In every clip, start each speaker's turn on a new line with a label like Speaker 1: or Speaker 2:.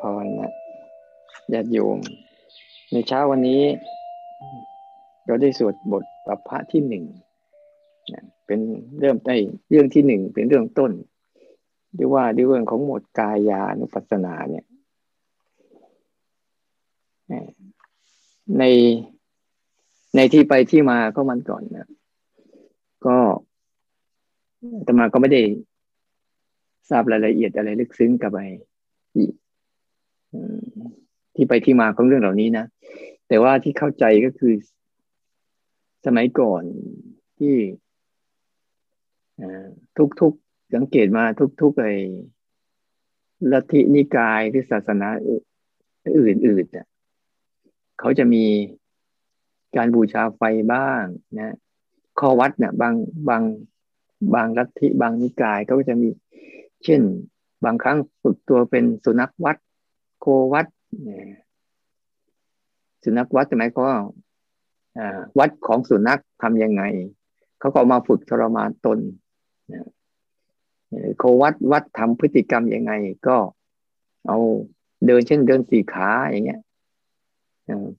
Speaker 1: พรนะญาติโยม ในเช้าวันนี้ เราได้สวดบทปพระที่หนึ่งเป็นเริ่มได้เรื่องที่หนึ่งเป็นเรื่องต้นเรียกว่าเรื่องของหมวดกายานุปัสสนาเนี่ย ในในที่ไปที่มาก็มันก่อนนะก็ตมาก็ไม่ได้ทราบรายละเอียดอะไรลึกซึ้งกับไป ที่ไปที่มาของเรื่องเหล่านี้นะ แต่ว่าที่เข้าใจก็คือสมัยก่อนที่ทุกๆสังเกตมาทุกๆไอ้ลัทธินิกายหรือศาสนาอื่นๆเนี่ยเขาจะมีการบูชาไฟบ้างนะข้อวัดเนี่ยบางบางบางลัทธิบางนิกายเขาก็จะมี เช่น บางครั้งฝึกตัวเป็นสุนัขวัด วัดสุนัขวัดหมายความว่าวัดของสุนัขทำยังไง เขาก็มาฝึกทรมานตนโควัดวัดทำพฤติกรรมยังไง ก็เอาเดินเช่นเดินสี่ขาอย่างเงี้ย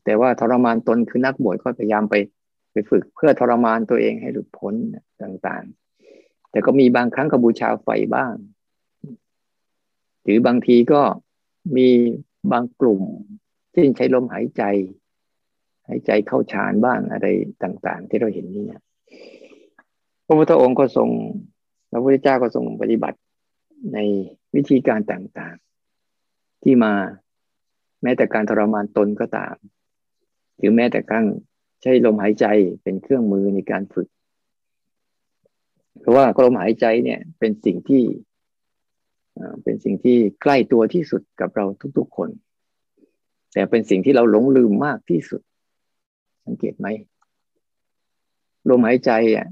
Speaker 1: แต่ว่าทรมานตนคือนักบวชก็พยายามไปไปฝึกเพื่อทรมานตัวเองให้หลุดพ้นต่างๆ แต่ก็มีบางครั้งกบูชาไฟบ้าง หรือบางทีก็ มีบางกลุ่มที่ใช้ลมหายใจ หายใจเข้าฌานบ้างอะไรต่าง ๆ ที่เราเห็นนี่เนี่ยพระพุทธองค์ก็ทรงพระพุทธเจ้าก็ทรงปฏิบัติในวิธีการต่างๆ ที่มาแม้แต่การทรมานตนก็ตาม หรือแม้แต่กรั้งใช้ลมหายใจเป็นเครื่องมือในการฝึก เพราะว่าลมหายใจเนี่ยเป็นสิ่งที่ เป็นสิ่งที่ใกล้ตัวที่สุดกับเราทุกๆคน แต่เป็นสิ่งที่เราหลงลืมมากที่สุด สังเกตไหมลมหายใจอะ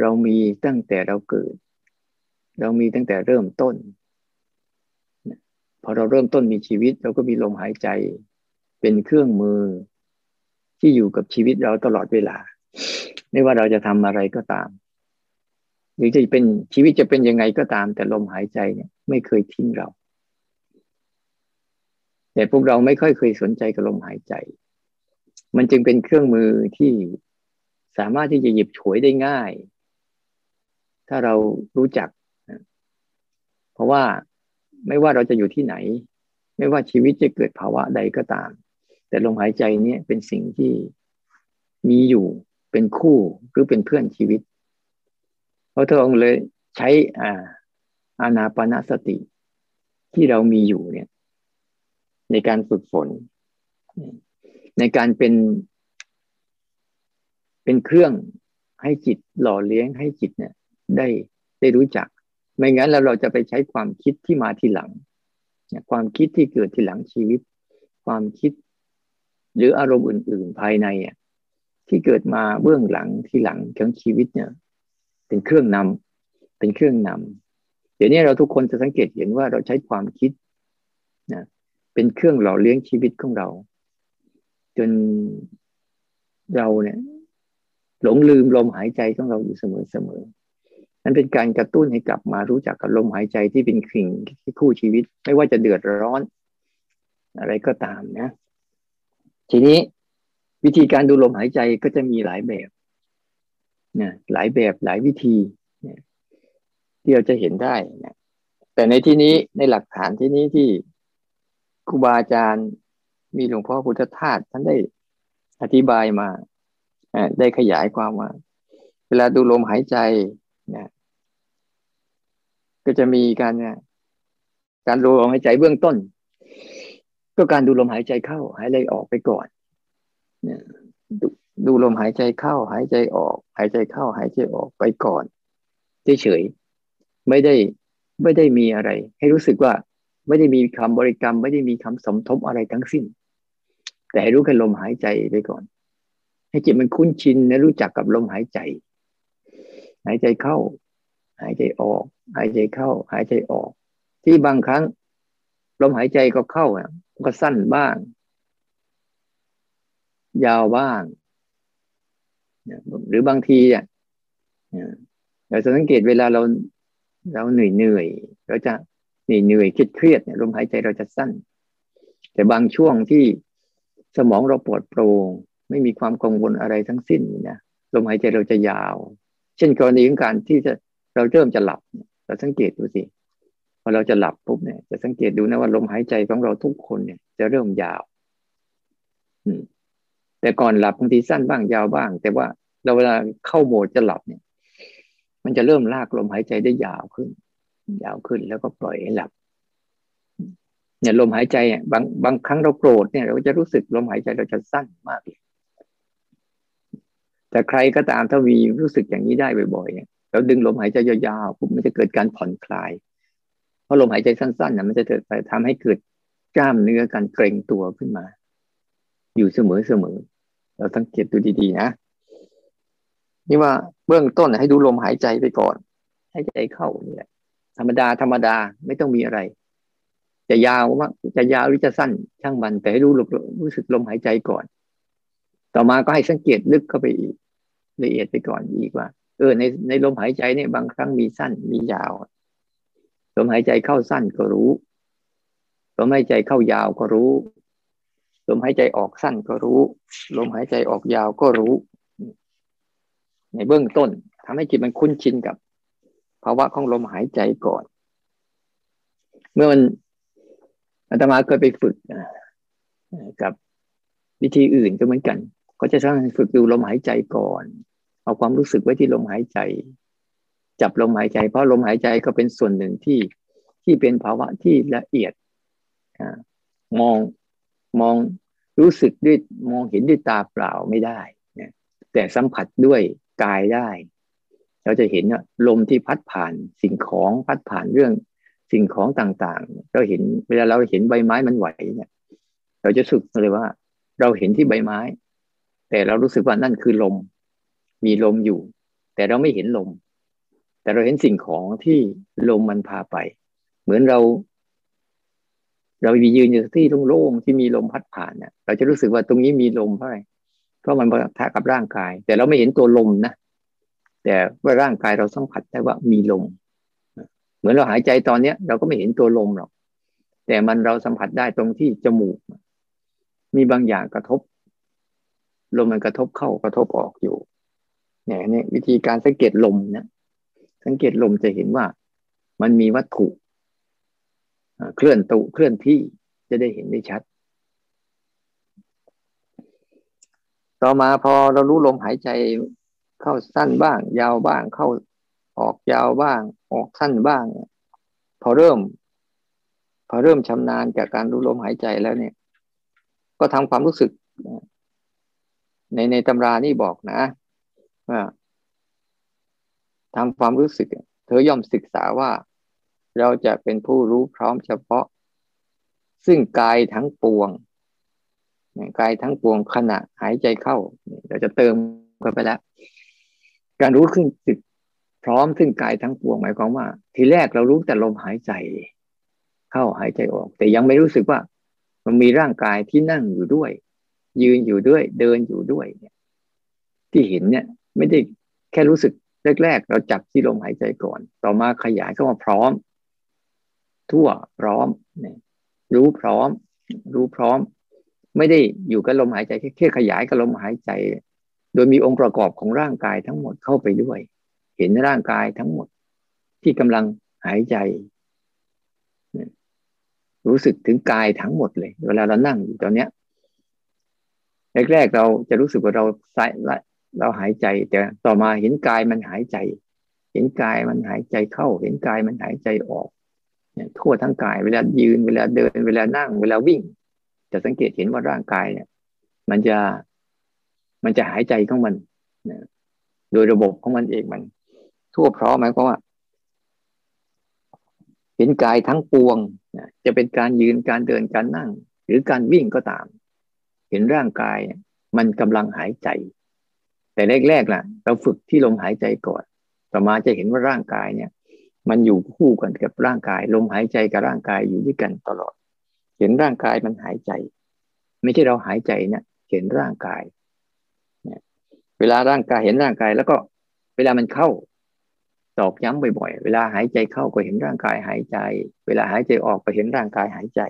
Speaker 1: เรามีตั้งแต่เราเกิด เรามีตั้งแต่เริ่มต้นพอเราเริ่มต้นมีชีวิต เราก็มีลมหายใจ เป็นเครื่องมือ ที่อยู่กับชีวิตเราตลอดเวลา ไม่ว่าเราจะทำอะไรก็ตาม หรือจะเป็นชีวิตจะเป็นยังไงก็ตาม แต่ลมหายใจเนี่ยไม่เคยทิ้งเรา แต่พวกเราไม่ค่อยเคยสนใจกับลมหายใจ มันจึงเป็นเครื่องมือที่สามารถที่จะหยิบฉวยได้ง่าย ถ้าเรารู้จัก เพราะว่าไม่ว่าเราจะอยู่ที่ไหน ไม่ว่าชีวิตจะเกิดภาวะใดก็ตาม แต่ลมหายใจนี้เป็นสิ่งที่มีอยู่เป็นคู่หรือเป็นเพื่อนชีวิต พระเธองค์เลยใช้อ่าอานาปนาสติที่เรามีอยู่เนี่ย ในการฝึกฝน ในการเป็น เป็นเครื่องให้จิตหล่อเลี้ยงให้จิตเนี่ย ได้ได้รู้จัก ไม่งั้นแล้วเราจะไปใช้ความคิดที่มาทีหลังความคิดที่เกิดทีหลังชีวิต ความคิด หรืออารมณ์อื่น ๆ ภายในอะที่เกิดมาเบื้องหลังที่หลังของชีวิตเนี่ย เป็นเครื่องนำเป็นเครื่องนำเดี๋ยวนี้เราทุกคนจะสังเกตเห็นว่าเราใช้ความคิดนะเป็นเครื่องหล่อเลี้ยงชีวิตของเรา จนเราเนี่ยหลงลืมลมหายใจของเราอยู่เสมอนั้นเป็นการกระตุ้นให้กลับมารู้จักกับลมหายใจที่เป็นขิงที่คู่ชีวิต ไม่ว่าจะเดือดร้อน อะไรก็ตามนะ ทีนี้วิธีการดูลมหายใจก็จะมีหลายแบบ นะหลายแบบหลายวิธีนะที่เราจะเห็นได้นะแต่ในที่นี้ในหลักฐานที่นี้ที่ครูบาอาจารย์มีหลวงพ่อพุทธทาสท่านได้อธิบายมาได้ขยายความว่าเวลาดูลมหายใจนะก็จะมีการการดูลมหายใจเบื้องต้น ก็การดูลมหายใจเข้า หายใจออกไปก่อนด ดูลมหายใจเข้าหายใจออก หายใจเข้าหายใจออกไปก่อนเฉยๆไม่ได้ไม่ได้มีอะไร ให้รู้สึกว่าไม่ได้มีคำบริกรรม ไม่ได้มีคำสมทบอะไรทั้งสิ้น แต่ให้รู้แค่ลมหายใจไปก่อน ให้จิตมันคุ้นชินและรู้จักกับลมหายใจ หายใจเข้า หายใจออก หายใจเข้า หายใจออก ที่บางครั้ง ลมหายใจก็เข้าก็สั้นบ้าง ยาวบ้าง หรือบางทีอะเราจะสังเกตเวลาเราเราเหนื่อยเหนื่อยเราจะเหนี่อยเหนื่อยเครียดเนี่ยลมหายใจเราจะสั้น แต่บางช่วงที่สมองเราปวดโปร่งไม่มีความกังวลอะไรทั้งสิ้นนะลมหายใจเราจะยาว เช่นกรณีของการที่จะเราเริ่มจะหลับ เราสังเกตดูสิพอเราจะหลับปุ๊บเนี่ย จะสังเกตดูนะว่าลมหายใจของเราทุกคนเนี่ย จะเริ่มยาว อืม แต่ก่อนหลับบางทีสั้นบ้างยาวบ้าง แต่ว่าเราเวลาเข้าโหมดจะหลับเนี่ย มันจะเริ่มลากลมหายใจได้ยาวขึ้น ยาวขึ้นแล้วก็ปล่อยให้หลับเนี่ยลมหายใจอะบางบางครั้งเราโกรธเนี่ย เราจะรู้สึกลมหายใจเราจะสั้นมากเลยแต่ใครก็ตามถ้ามีรู้สึกอย่างนี้ได้บ่อยๆเนี่ยเราดึงลมหายใจยาวๆปุ๊บมันจะเกิดการผ่อนคลาย เพราะลมหายใจสั้นๆนะมันจะเกิดไปทำให้เกิดกล้ามเนื้อการเกร็งตัวขึ้นมา อยู่เสมอๆเราสังเกตดูดีๆนะนี่ว่าเบื้องต้นให้ดูลมหายใจไปก่อน ให้ใจเข้านี่แหละธรรมดาธรรมดาไม่ต้องมีอะไร จะยาวว่าจะยาวหรือจะสั้นช่างมัน แต่ให้รู้รู้สึกลมหายใจก่อน ต่อมาก็ให้สังเกตลึกเข้าไปอีกละเอียดไปก่อนอีกว่า เออในในลมหายใจเนี่ยบางครั้งมีสั้นมียาว ลมหายใจเข้าสั้นก็รู้ลมหายใจเข้ายาวก็รู้ ลมหายใจออกสั้นก็รู้ ลมหายใจออกยาวก็รู้ ในเบื้องต้นทำให้จิตมันคุ้นชินกับ ภาวะของลมหายใจก่อน เมื่อมันอาตมาเคยไปฝึกกับวิธีอื่นก็เหมือนกัน ก็จะต้องฝึกดูลมหายใจก่อน เอาความรู้สึกไว้ที่ลมหายใจ จับลมหายใจเพราะลมหายใจก็เป็นส่วนหนึ่งที่ที่เป็นภาวะที่ละเอียดมอง มองรู้สึกด้วยมองเห็นด้วยตาเปล่าไม่ได้แต่สัมผัสด้วยกายได้ เราจะเห็นว่าลมที่พัดผ่านสิ่งของพัดผ่านเรื่องสิ่งของต่างๆ เราเห็นเวลาเราเห็นใบไม้มันไหวเนี่ยเราจะสึกเลยว่า เราเห็นที่ใบไม้ แต่เรารู้สึกว่านั่นคือลม มีลมอยู่ แต่เราไม่เห็นลม แต่เราเห็นสิ่งของที่ลมมันพาไป เหมือนเรา เราไปยืนอยู่ที่โล่งๆที่มีลมพัดผ่านเนี่ยเราจะรู้สึกว่าตรงนี้มีลมเพราะอะไรเพราะมันปะทะกับร่างกาย แต่เราไม่เห็นตัวลมนะแต่ว่าร่างกายเราสัมผัสได้ว่ามีลม เหมือนเราหายใจตอนเนี้ย เราก็ไม่เห็นตัวลมหรอกแต่มันเราสัมผัสได้ตรงที่จมูก มีบางอย่างกระทบลมมันกระทบเข้ากระทบออกอยู่เนี่ยนี่วิธีการสังเกตลมนะสังเกตลมจะเห็นว่ามันมีวัตถุ เคลื่อนตุเคลื่อนที่จะได้เห็นได้ชัด ต่อมาพอเรารู้ลมหายใจเข้าสั้นบ้าง ยาวบ้างเข้าออกยาวบ้าง ออกสั้นบ้าง พอเริ่ม พอเริ่มชำนาญจากการรู้ลมหายใจแล้วเนี่ย ก็ทำความรู้สึก ในในตำรานี่บอกนะว่าทำความรู้สึก เธอย่อมศึกษาว่า เราจะเป็นผู้รู้พร้อมเฉพาะ ซึ่งกายทั้งปวงกายทั้งปวงขณะหายใจเข้า เราจะเติมเข้าไปแล้ว การรู้ขึ้นสึกพร้อมซึ่งกายทั้งปวงหมายความว่า ทีแรกเรารู้แต่ลมหายใจ เข้าหายใจออก แต่ยังไม่รู้สึกว่า มันมีร่างกายที่นั่งอยู่ด้วย ยืนอยู่ด้วย เดินอยู่ด้วยเนี่ย ที่เห็นเนี่ย ไม่ได้แค่รู้สึกแรกๆเราจับที่ลมหายใจก่อน ต่อมาขยายเข้ามาพร้อม ทั่วพร้อมรู้พร้อม รู้พร้อม ไม่ได้อยู่กับลมหายใจแค่ขยายกับลมหายใจ โดยมีองค์ประกอบของร่างกายทั้งหมดเข้าไปด้วย เห็นร่างกายทั้งหมด ที่กำลังหายใจ รู้สึกถึงกายทั้งหมดเลย เวลาเรานั่งอยู่ตอนเนี้ยแรกๆเราจะรู้สึกว่าเราใส่เราหายใจ แต่ต่อมาเห็นกายมันหายใจ เห็นกายมันหายใจเข้า เห็นกายมันหายใจออก ทั่วทั้งกายเวลายืนเวลาเดิน เวลานั่ง เวลาวิ่ง จะสังเกตเห็นว่าร่างกายเนี่ย มันจะมันจะหายใจของมันนะโดยระบบของมันเองมัน ทั่วพร้อมหมายความว่า เห็นกายทั้งปวงนะจะเป็นการยืนการเดินการนั่ง หรือการวิ่งก็ตาม เห็นร่างกายมันกำลังหายใจ แต่แรกๆล่ะ เราฝึกที่ลมหายใจก่อน ต่อมาจะเห็นว่าร่างกายเนี่ย มันอยู่คู่กันกับร่างกายลมหายใจกับร่างกายอยู่ด้วยกันตลอด เห็นร่างกายมันหายใจ ไม่ใช่เราหายใจนะเห็นร่างกายเวลาร่างกายเห็นร่างกาย แล้วก็เวลามันเข้าตอกย้ำบ่อยๆ เวลาหายใจเข้าก็เห็นร่างกายหายใจ เวลาหายใจออกก็เห็นร่างกายหายใจ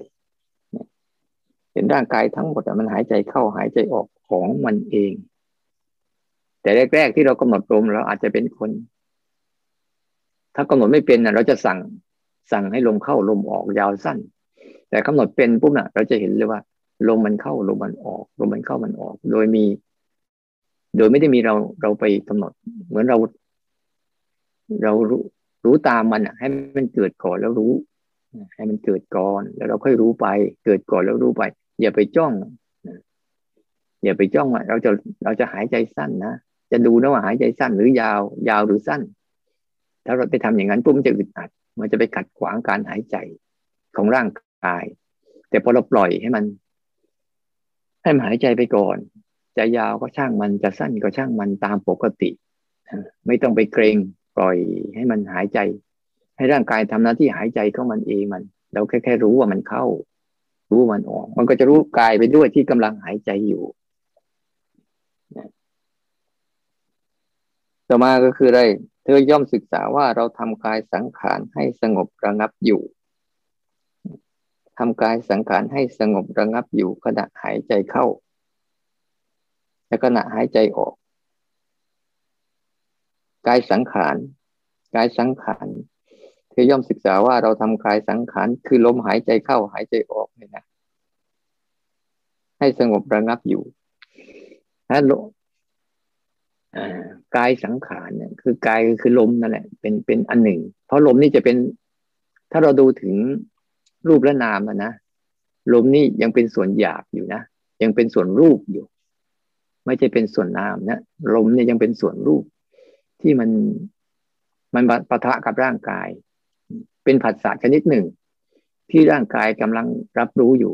Speaker 1: เห็นร่างกายทั้งหมดมันหายใจเข้าหายใจออกของมันเอง แต่แรกๆที่เรากำหนดลมเราอาจจะเป็นคน ถ้ากำหนดไม่เป็นนะเราจะสั่งสั่งให้ลมเข้าลมออกยาวสั้น แต่กำหนดเป็นปุ๊บนะ่ะ เราจะเห็นเลยว่าลมมันเข้าลมมันออกลมมันเข้ามันออก โดยมี โดยไม่ได้มีเราเราไปกำหนด เหมือนเรา เรารู้รู้ตามมันอะ ให้มันเกิดก่อนแล้วรู้ ให้มันเกิดก่อนแล้วเราค่อยรู้ไป เกิดก่อนแล้วรู้ไป อย่าไปจ้องอย่าไปจ้องว่าเราจะเราจะหายใจสั้นนะจะดูนะว่าหายใจสั้นหรือยาว ยาวหรือสั้น ถ้าเราไปทำอย่างนั้นปุ๊บมันจะอึดอัด มันจะไปขัดขวางการหายใจของร่างกาย แต่พอเราปล่อยให้มัน ให้มันหายใจไปก่อน จะยาวก็ช่างมันจะสั้นก็ช่างมันตามปกติ ไม่ต้องไปเกรงปล่อยให้มันหายใจ ให้ร่างกายทำหน้าที่หายใจของมันเองมัน เราแค่แค่รู้ว่ามันเข้า รู้ว่ามันออก มันก็จะรู้กายไปด้วยที่กำลังหายใจอยู่ ต่อมาก็คืออะไรเธอย่อมศึกษาว่าเราทำกายสังขารให้สงบระงับอยู่ทำกายสังขารให้สงบระงับอยู่ขณะหายใจเข้า และขณะหายใจออก กายสังขารกายสังขารเธอย่อมศึกษาว่าเราทำกายสังขารคือลมหายใจเข้าหายใจออกเนี่ยนะให้สงบระงับอยู่ถ้าลม กายสังขารเนี่ยคือกายคือลมนั่นแหละ เป็นเป็นอันหนึ่ง เพราะลมนี่จะเป็น ถ้าเราดูถึงรูปและนามนะลมนี่ยังเป็นส่วนหยาบอยู่นะยังเป็นส่วนรูปอยู่ ไม่ใช่เป็นส่วนนามนะลมเนี่ยยังเป็นส่วนรูป ที่มันมันปะทะกับร่างกาย เป็นผัสสะชนิดหนึ่ง ที่ร่างกายกำลังรับรู้อยู่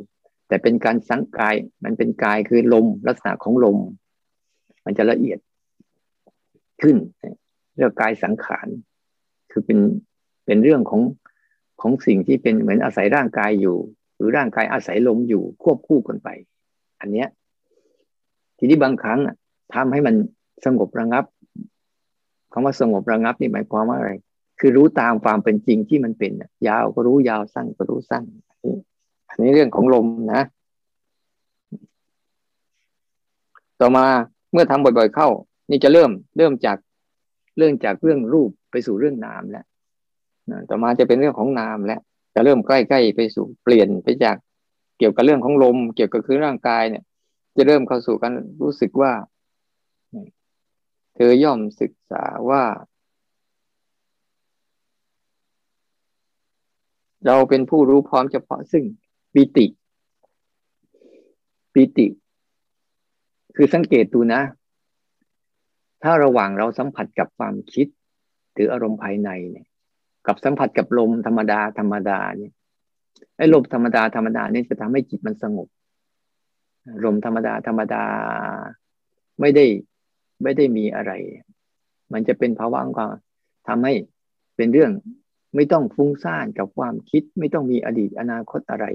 Speaker 1: แต่เป็นการสังกายมันเป็นกายคือลมลักษณะของลม มันจะละเอียด ขึ้นเรื่องกายสังขารคือเป็นเป็นเรื่องของของสิ่งที่เป็นเหมือนอาศัยร่างกายอยู่ หรือร่างกายอาศัยลมอยู่ควบคู่กันไป อันเนี้ยทีนี้บางครั้งทำให้มันสงบระงับคำว่าสงบระงับนี่หมายความว่าอะไร คือรู้ตามความเป็นจริงที่มันเป็นยาวก็รู้ยาวสั้นก็รู้สั้นอันนี้เรื่องของลมนะ ต่อมาเมื่อทำบ่อย ๆ เข้า นี่จะเริ่มเริ่มจากเรื่องจากเรื่องรูปไปสู่เรื่องนามแล้วต่อมาจะเป็นเรื่องของนามแล้วจะเริ่มใกล้ๆไปสู่เปลี่ยนไปจากเกี่ยวกับเรื่องของลม เกี่ยวกับคือร่างกายเนี่ย จะเริ่มเข้าสู่การรู้สึกว่า เธอย่อมศึกษาว่า เราเป็นผู้รู้พร้อมเฉพาะซึ่งปิติปิติ คือสังเกตดูนะ ถ้าระหว่างเราสัมผัสกับความคิด หรืออารมณ์ภายในเนี่ยกับสัมผัสกับลมธรรมดาธรรมดาเนี่ยไอ้ลมธรรมดาธรรมดานี่จะทำให้จิตมันสงบลมธรรมดาธรรมดาไม่ได้ไม่ได้มีอะไร มันจะเป็นภาวะของทำให้เป็นเรื่องไม่ต้องฟุ้งซ่านกับความคิด ไม่ต้องมีอดีตอนาคตอะไร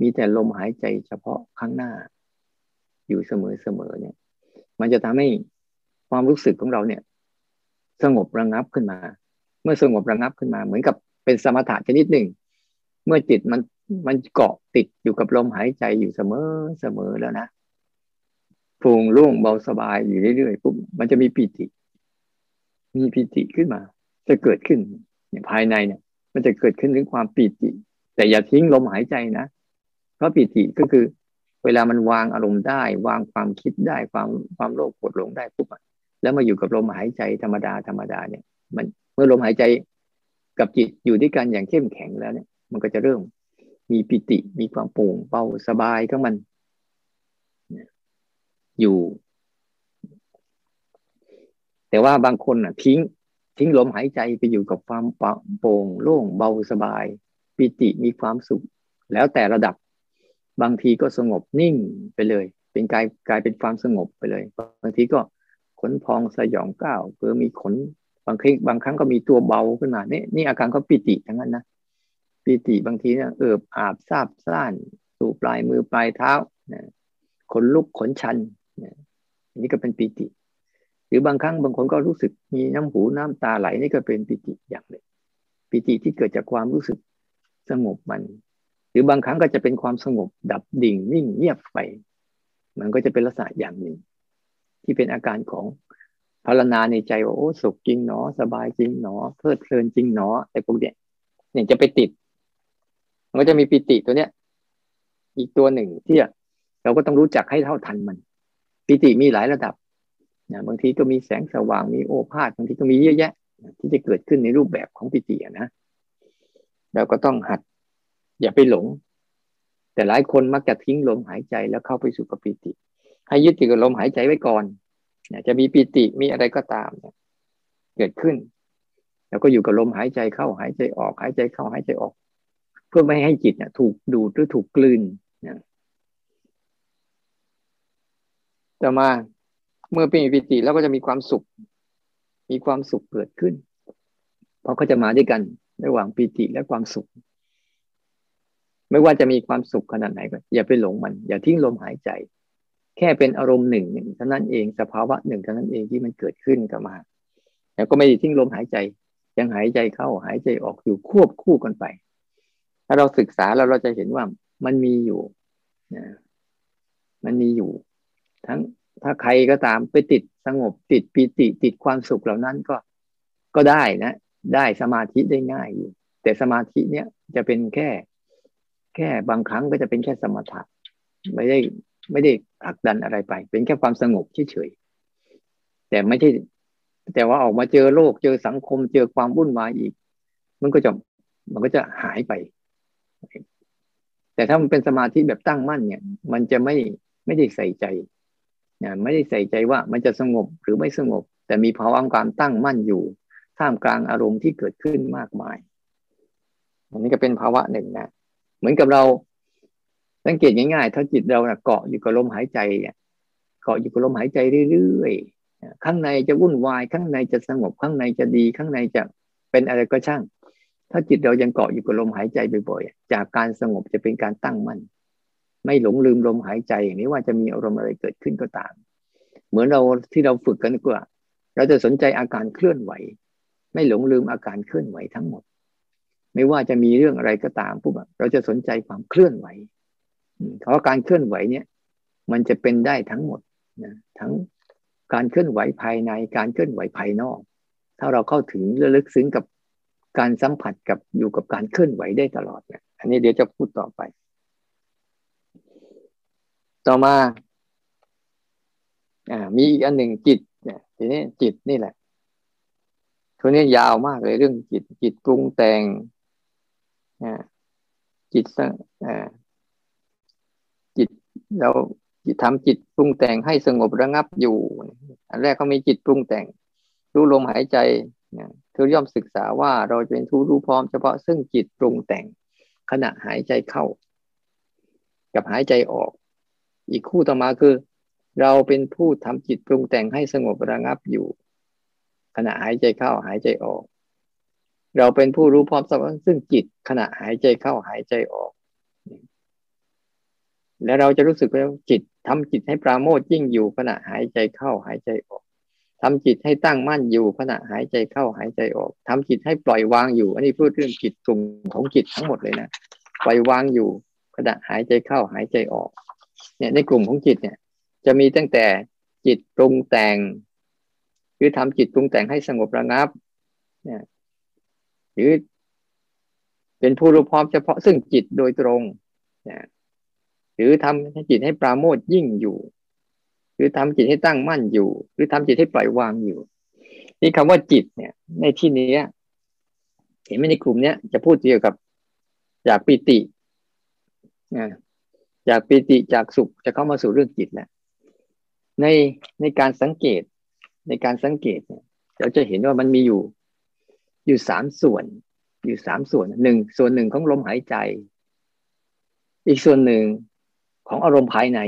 Speaker 1: มีแต่ลมหายใจเฉพาะข้างหน้า อยู่เสมอเสมอเนี่ย มันจะทำให้ ความรู้สึกของเราเนี่ย สงบระงับขึ้นมา เมื่อสงบระงับขึ้นมา เหมือนกับเป็นสมถะชนิดหนึ่ง เมื่อจิตมันมันเกาะติดอยู่กับลมหายใจอยู่เสมอเสมอแล้วนะฟูงรุ่งเบาสบายอยู่เรื่อยๆปุ๊บมันจะมีปิติ มีปิติขึ้นมา จะเกิดขึ้นเนี่ยภายในเนี่ย มันจะเกิดขึ้นถึงความปิติ แต่อย่าทิ้งลมหายใจนะเพราะปิติก็คือ เวลามันวางอารมณ์ได้ วางความคิดได้ความความโลภโกรธหลงได้ปุ๊บ แล้วมาอยู่กับลมหายใจธรรมดาธรรมดาเนี่ย มันเมื่อลมหายใจกับจิตอยู่ด้วยกันอย่างเข้มแข็งแล้วเนี่ย มันก็จะเริ่มมีปิติมีความโปร่งเบาสบายของมัน อยู่ แต่ว่าบางคนอะ ทิ้ง ทิ้งลมหายใจไปอยู่กับความโปร่งโล่งเบาสบาย ปิติมีความสุข แล้วแต่ระดับบางทีก็สงบนิ่งไปเลย เป็นกายกลายเป็นความสงบไปเลย บางทีก็ ขนพองสยองก้าวเพื่อมีขนบางครั้งบางครั้งก็มีตัวเบาขึ้นมานี่นี่อาการก็ปิติทั้งนั้นนะปิติบางทีเนี่ยเอิบอาบซาบซ่านสู่ปลายมือปลายเท้าขนลุกขนชันอันนี้ก็เป็นปิติ หรือบางครั้งบางคนก็รู้สึกมีน้ำหูน้ำตาไหลนี่ก็เป็นปิติอย่างหนึ่งปิติที่เกิดจากความรู้สึกสงบมัน หรือบางครั้งก็จะเป็นความสงบดับดิ่งนิ่งเงียบไป มันก็จะเป็นลักษณะอย่างหนึ่ง ที่เป็นอาการของพารนาในใจว่าโอ้สุขจริงหนอสบายจริงหนอเพลิดเพลินจริงหนอไอ้พวกเนี้ยเนี่ยจะไปติด มันก็จะมีปิติตัวเนี้ย อีกตัวหนึ่งที่เราก็ต้องรู้จักให้เท่าทันมัน ปิติมีหลายระดับนะบางทีก็มีแสงสว่างมีโอภาษบางทีก็มีเยอะแยะ ที่จะเกิดขึ้นในรูปแบบของปิตินะเราก็ต้องหัด อย่าไปหลง แต่หลายคนมักจะทิ้งลมหายใจแล้วเข้าไปสู่กับปิติ ให้ยึดติดกับลมหายใจไว้ก่อนจะมีปิติมีอะไรก็ตามเกิดขึ้น แล้วก็อยู่กับลมหายใจเข้าหายใจออก หายใจเข้าหายใจออก เพื่อไม่ให้จิตเนี่ยถูกดูดหรือถูกกลืนนะต่อมาเมื่อเป็นปิติแล้วก็จะมีความสุข มีความสุขเกิดขึ้น เพราะเขาจะมาด้วยกันระหว่างปิติและความสุข ไม่ว่าจะมีความสุขขนาดไหนก็อย่าไปหลงมัน อย่าทิ้งลมหายใจ แค่เป็นอารมณ์หนึ่งเท่านั้นเองสภาวะหนึ่งเท่านั้นเองที่มันเกิดขึ้นกับมาแล้วก็ไม่ได้ทิ้งลมหายใจ ยังหายใจเข้าหายใจออกอยู่ควบคู่กันไป ถ้าเราศึกษาแล้วเราจะเห็นว่ามันมีอยู่นะมันมีอยู่ ทั้งถ้าใครก็ตามไปติดสงบติดปีติติดความสุขเหล่านั้นก็ก็ได้นะ ได้สมาธิได้ง่ายอยู่แต่สมาธิเนี้ยจะเป็นแค่ แค่บางครั้งก็จะเป็นแค่สมถะไม่ได้ ไม่ได้ผลักดันอะไรไป เป็นแค่ความสงบเฉยๆแต่ไม่ใช่ แต่ว่าออกมาเจอโลกเจอสังคม เจอความวุ่นวายอีก มันก็จะมันก็จะหายไป แต่ถ้ามันเป็นสมาธิแบบตั้งมั่นเนี่ย มันจะไม่ไม่ได้ใส่ใจนะไม่ได้ใส่ใจว่ามันจะสงบหรือไม่สงบ แต่มีภาวะความตั้งมั่นอยู่ ท่ามกลางอารมณ์ที่เกิดขึ้นมากมายอันนี้ก็เป็นภาวะหนึ่งนะ เหมือนกับเรา สังเกตง่ายๆ ถ้าจิตเรานะเกาะอยู่กับลมหายใจเกาะอยู่กับลมหายใจเรื่อยๆ ข้างในจะวุ่นวาย ข้างในจะสงบ ข้างในจะดี ข้างในจะเป็นอะไรก็ช่าง ถ้าจิตเรายังเกาะอยู่กับลมหายใจบ่อยๆ จากการสงบจะเป็นการตั้งมั่น ไม่หลงลืมลมหายใจอย่างนี้ว่าจะมีอารมณ์อะไรเกิดขึ้นก็ตาม เหมือนเราที่เราฝึกกันกว่า เราจะสนใจอาการเคลื่อนไหว ไม่หลงลืมอาการเคลื่อนไหวทั้งหมด ไม่ว่าจะมีเรื่องอะไรก็ตามปุ๊บเราจะสนใจความเคลื่อนไหว เพราะการเคลื่อนไหวเนี่ย มันจะเป็นได้ทั้งหมดนะทั้งการเคลื่อนไหวภายในการเคลื่อนไหวภายนอก ถ้าเราเข้าถึงระลึกซึ้งกับการสัมผัสกับอยู่กับการเคลื่อนไหวได้ตลอดเนี่ย อันนี้เดี๋ยวจะพูดต่อไป ต่อมาอ่ามีอีกอันหนึ่งจิตเนี่ยทีนี้จิตนี่แหละตัวนี้ยาวมากเลยเรื่องจิตจิตปรุงแต่งอ่าจิตอ่าจิต เราจิตทำจิตปรุงแต่งให้สงบระงับอยู่ อันแรกเขามีจิตปรุงแต่ง รู้ลมหายใจเนี่ยเธอย่อมศึกษาว่าเราเป็นทูรู้พร้อมเฉพาะซึ่งจิตปรุงแต่ง ขณะหายใจเข้า กับหายใจออก อีกคู่ต่อมาคือ เราเป็นผู้ทำจิตปรุงแต่งให้สงบระงับอยู่ ขณะหายใจเข้าหายใจออก เราเป็นผู้รู้พร้อมสัมซึ่งจิตขณะหายใจเข้าหายใจออก และเราจะรู้สึกว่าจิตทำจิตให้ปราโมทยิ่งอยู่ขณะหายใจเข้าหายใจออกทำจิตให้ตั้งมั่นอยู่ขณะหายใจเข้าหายใจออกทำจิตให้ปล่อยวางอยู่ อันนี้พูดเรื่องจิตกลุ่มของจิตทั้งหมดเลยนะปล่อยวางอยู่ขณะหายใจเข้าหายใจออก เนี่ยในกลุ่มของจิตเนี่ย จะมีตั้งแต่จิตปรุงแต่งคือทำจิตปรุงแต่งให้สงบระงับเนี่ยหรือเป็นผู้รู้พร้อมเฉพาะซึ่งจิตโดยตรงเนี่ย หรือทำให้จิตให้ปราโมทยิ่งอยู่ หรือทำจิตให้ตั้งมั่นอยู่ หรือทำจิตให้ปล่อยวางอยู่ นี่คำว่าจิตเนี่ย ในที่นี้เห็นไหมในกลุ่มเนี้ยจะพูดเกี่ยวกับจากปิติจากปิติจากสุขจะเข้ามาสู่เรื่องจิตแล้วในในการสังเกตในการสังเกตเนี่ยเราจะเห็นว่ามันมีอยู่ อยู่สามส่วน อยู่สามส่วนหนึ่งส่วนหนึ่งของลมหายใจ อีกส่วนหนึ่ง ของอารมณ์ภายใน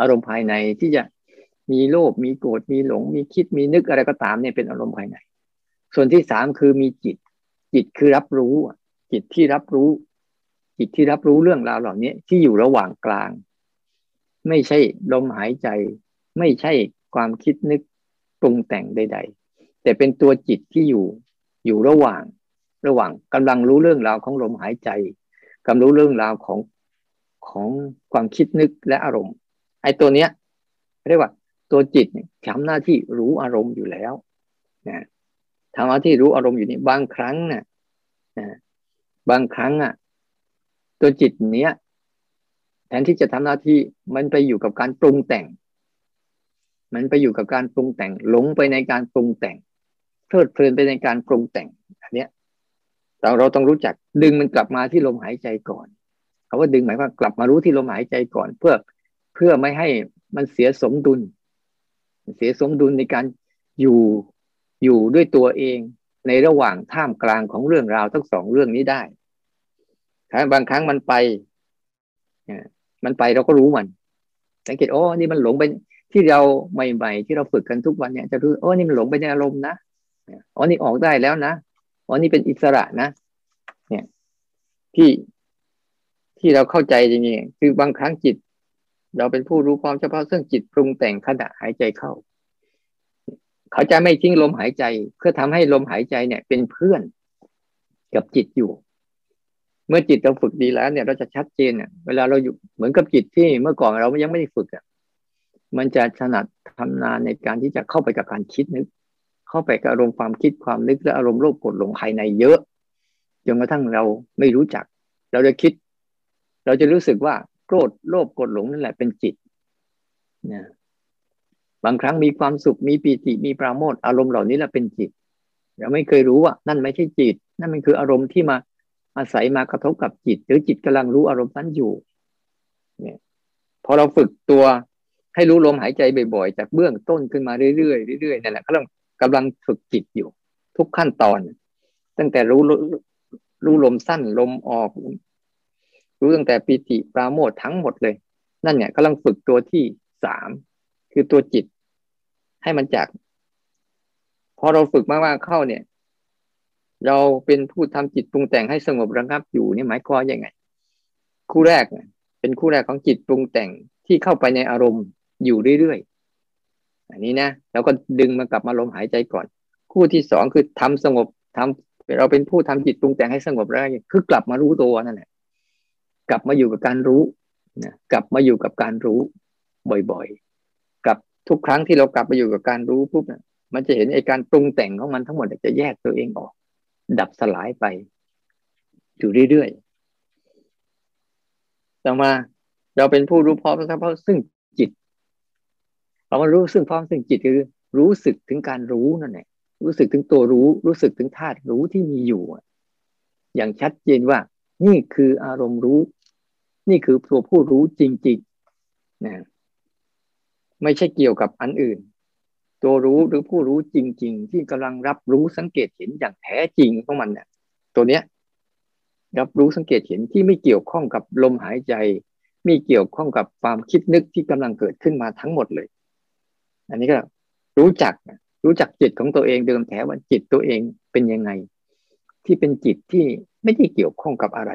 Speaker 1: อารมณ์ภายในที่จะมีโลภมีโกรธมีหลง มีคิดมีนึกอะไรก็ตามเนี่ยเป็นอารมณ์ภายใน ส่วนที่สามคือมีจิต จิตคือรับรู้ จิตที่รับรู้ จิตที่รับรู้เรื่องราวเหล่านี้ที่อยู่ระหว่างกลาง ไม่ใช่ลมหายใจ ไม่ใช่ความคิดนึกปรุงแต่งใด ๆ แต่เป็นตัวจิตที่อยู่อยู่ระหว่าง ระหว่างกำลังรู้เรื่องราวของลมหายใจกำลังรู้เรื่องราวของ ของความคิดนึกและอารมณ์ ไอ้ตัวเนี้ยเรียกว่าตัวจิตทำหน้าที่รู้อารมณ์อยู่แล้วนะทำหน้าที่รู้อารมณ์อยู่นี่บางครั้งเนะนะบางครั้งอะ ตัวจิตเนี้ยแทนที่จะทำหน้าที่มันไปอยู่กับการปรุงแต่ง มันไปอยู่กับการปรุงแต่ง หลงไปในการปรุงแต่งเพลิดเพลินไปในการปรุงแต่งอันเนี้ยเราเราต้องรู้จักดึงมันกลับมาที่ลมหายใจก่อน คาว่าดึงหมายว่ากลับมารู้ที่ลมหายใจก่อน เพื่อเพื่อไม่ให้มันเสียสมดุล เสียสมดุลในการอยู่อยู่ด้วยตัวเองในระหว่างท่ามกลางของเรื่องราวทั้งสองเรื่องนี้ได้ถ้าบางครั้งมันไปมันไปเราก็รู้มัน สังเกตโอ้นี่มันหลงไปที่เราใหม่ๆ ที่เราฝึกกันทุกวันเนี่ยจะรู้โอ้นี่มันหลงไปในอารมณ์นะอ๋อนี่ออกได้แล้วนะอ๋อนี่เป็นอิสระนะ เนี่ย ที่ ที่เราเข้าใจจริงๆคือบางครั้งจิต เราเป็นผู้รู้ความเฉพาะซึ่งจิตปรุงแต่งขณะหายใจเข้า เขาจะไม่ทิ้งลมหายใจ เพื่อทำให้ลมหายใจเนี่ย เป็นเพื่อนกับจิตอยู่ เมื่อจิตเราฝึกดีแล้วเนี่ย เราจะชัดเจนเนี่ยเวลาเราอยู่เหมือนกับจิตที่เมื่อก่อนเรายังไม่ได้ฝึกอะมันจะถนัดทำนานในการที่จะเข้าไปกับการคิดนึก เข้าไปกับอารมณ์ความคิดความนึกและอารมณ์โลภโกดหลงภายในเยอะจนกระทั่งเราไม่รู้จัก เราจะคิด เราจะรู้สึกว่าโกรธโลภโกดหลงนั่นแหละเป็นจิตนะบางครั้งมีความสุขมีปีติมีปราโมทอารมณ์เหล่านี้แหละเป็นจิต เราไม่เคยรู้ว่านั่นไม่ใช่จิต นั่นมันคืออารมณ์ที่มาอาศัยมากระทบกับจิต หรือจิตกำลังรู้อารมณ์นั้นอยู่เนี่ยพอเราฝึกตัวให้รู้ลมหายใจบ่อยๆ จากเบื้องต้นขึ้นมาเรื่อยๆเรื่อยๆนั่นแหละกำลังกำลังฝึกจิตอยู่ ทุกขั้นตอน ตั้งแต่รู้รู้ลมสั้นลมออก รู้ตั้งแต่ปีติปราโมททั้งหมดเลย นั่นเนี่ยกำลังฝึกตัวที่สามคือตัวจิต ให้มันจาก พอเราฝึกมากๆเข้าเนี่ย เราเป็นผู้ทำจิตปรุงแต่งให้สงบระงับอยู่นี่หมายความยังไง คู่แรกเป็นคู่แรกของจิตปรุงแต่งที่เข้าไปในอารมณ์อยู่เรื่อยๆอันนี้นะแล้วก็ดึงมากลับมาลมหายใจก่อน คู่ที่สองคือทำสงบทำเราเป็นผู้ทำจิตปรุงแต่งให้สงบแล้วคือกลับมารู้ตัวนั่นแหละ กลับมาอยู่กับการรู้นะกลับมาอยู่กับการรู้บ่อยๆ กับทุกครั้งที่เรากลับมาอยู่กับการรู้ปุ๊บนะมันจะเห็นไอ้การปรุงแต่งของมันทั้งหมดจะแยกตัวเองออก ดับสลายไป อยู่เรื่อยๆต่อมาเราเป็นผู้รู้พร้อมเพราะซึ่งจิต เรามารู้ซึ่งพร้อมซึ่งจิตคือ รู้สึกถึงการรู้นั่นแหละรู้สึกถึงตัวรู้ รู้สึกถึงธาตุรู้ที่มีอยู่ อย่างชัดเจนว่า นี่คืออารมณ์รู้ นี่คือตัวผู้รู้จริงๆนะไม่ใช่เกี่ยวกับอันอื่น ตัวรู้หรือผู้รู้จริง ๆ ที่กำลังรับรู้สังเกตเห็นอย่างแท้จริงของมันเนี่ยตัวเนี้ยรับรู้สังเกตเห็นที่ไม่เกี่ยวข้องกับลมหายใจมีเกี่ยวข้องกับความคิดนึกที่กำลังเกิดขึ้นมาทั้งหมดเลย อันนี้ก็รู้จักรู้จักจิตของตัวเองเดิมแท้ว่าจิตตัวเองเป็นยังไง ที่เป็นจิตที่ไม่ได้เกี่ยวข้องกับอะไร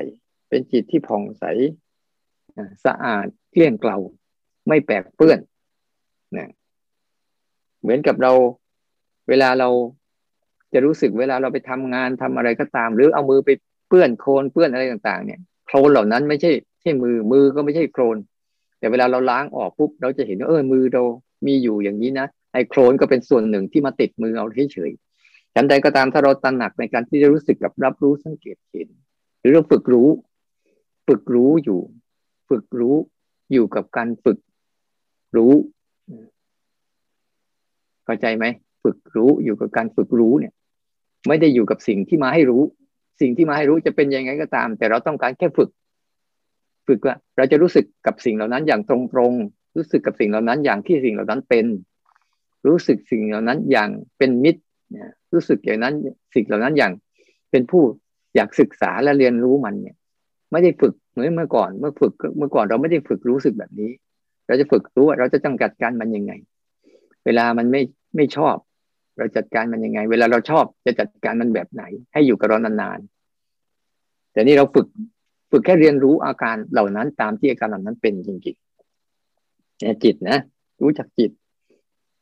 Speaker 1: เป็นจิตที่ผ่องใสสะอาดเกลี้ยงเกลาไม่แปกเปื้อนนะเหมือนกับเราเวลาเราจะรู้สึกเวลาเราไปทำงานทำอะไรก็ตาม หรือเอามือไปเปื้อนโคลนเปื้อนอะไรต่าง ๆ เนี่ยโคลนเหล่านั้นไม่ใช่ใช่มือมือก็ไม่ใช่โครนแต่เวลาเราล้างออกปุ๊บเราจะเห็นว่าเออมือเรามีอยู่อย่างนี้นะไอ้โครนก็เป็นส่วนหนึ่งที่มาติดมือเอาเฉยๆ ฉันใดก็ตามถ้าเราตระหนักในการที่จะรู้สึกกับรับรู้สังเกตเห็น หรือเราฝึกรู้ ฝึกรู้อยู่ ฝึกรู้อยู่กับการฝึกรู้ เข้าใจไหมฝึกรู้อยู่กับการฝึกรู้เนี่ย ไม่ได้อยู่กับสิ่งที่มาให้รู้ สิ่งที่มาให้รู้จะเป็นยังไงก็ตาม แต่เราต้องการแค่ฝึก ฝึกว่าเราจะรู้สึกกับสิ่งเหล่านั้นอย่างตรงๆรู้สึกกับสิ่งเหล่านั้นอย่างที่สิ่งเหล่านั้นเป็น รู้สึกสิ่งเหล่านั้นอย่างเป็นมิตร รู้สึกอย่างนั้นสิ่งเหล่านั้นอย่างเป็นผู้อยากศึกษาและเรียนรู้มันเนี่ย ไม่ได้ฝึกเหมือนเมื่อก่อน เมื่อฝึกเมื่อก่อนเราไม่ได้ฝึกรู้สึกแบบนี้ เราจะฝึกรู้ว่าเราจะจัดการมันยังไง เวลามันไม่ไม่ชอบ เราจัดการมันยังไง เวลาเราชอบจะจัดการมันแบบไหน ให้อยู่กับเรานานๆแต่นี่เราฝึกฝึกแค่เรียนรู้อาการเหล่านั้นตามที่อาการเหล่านั้นเป็นจริงๆเนี่ยจิตนะ รู้จักจิต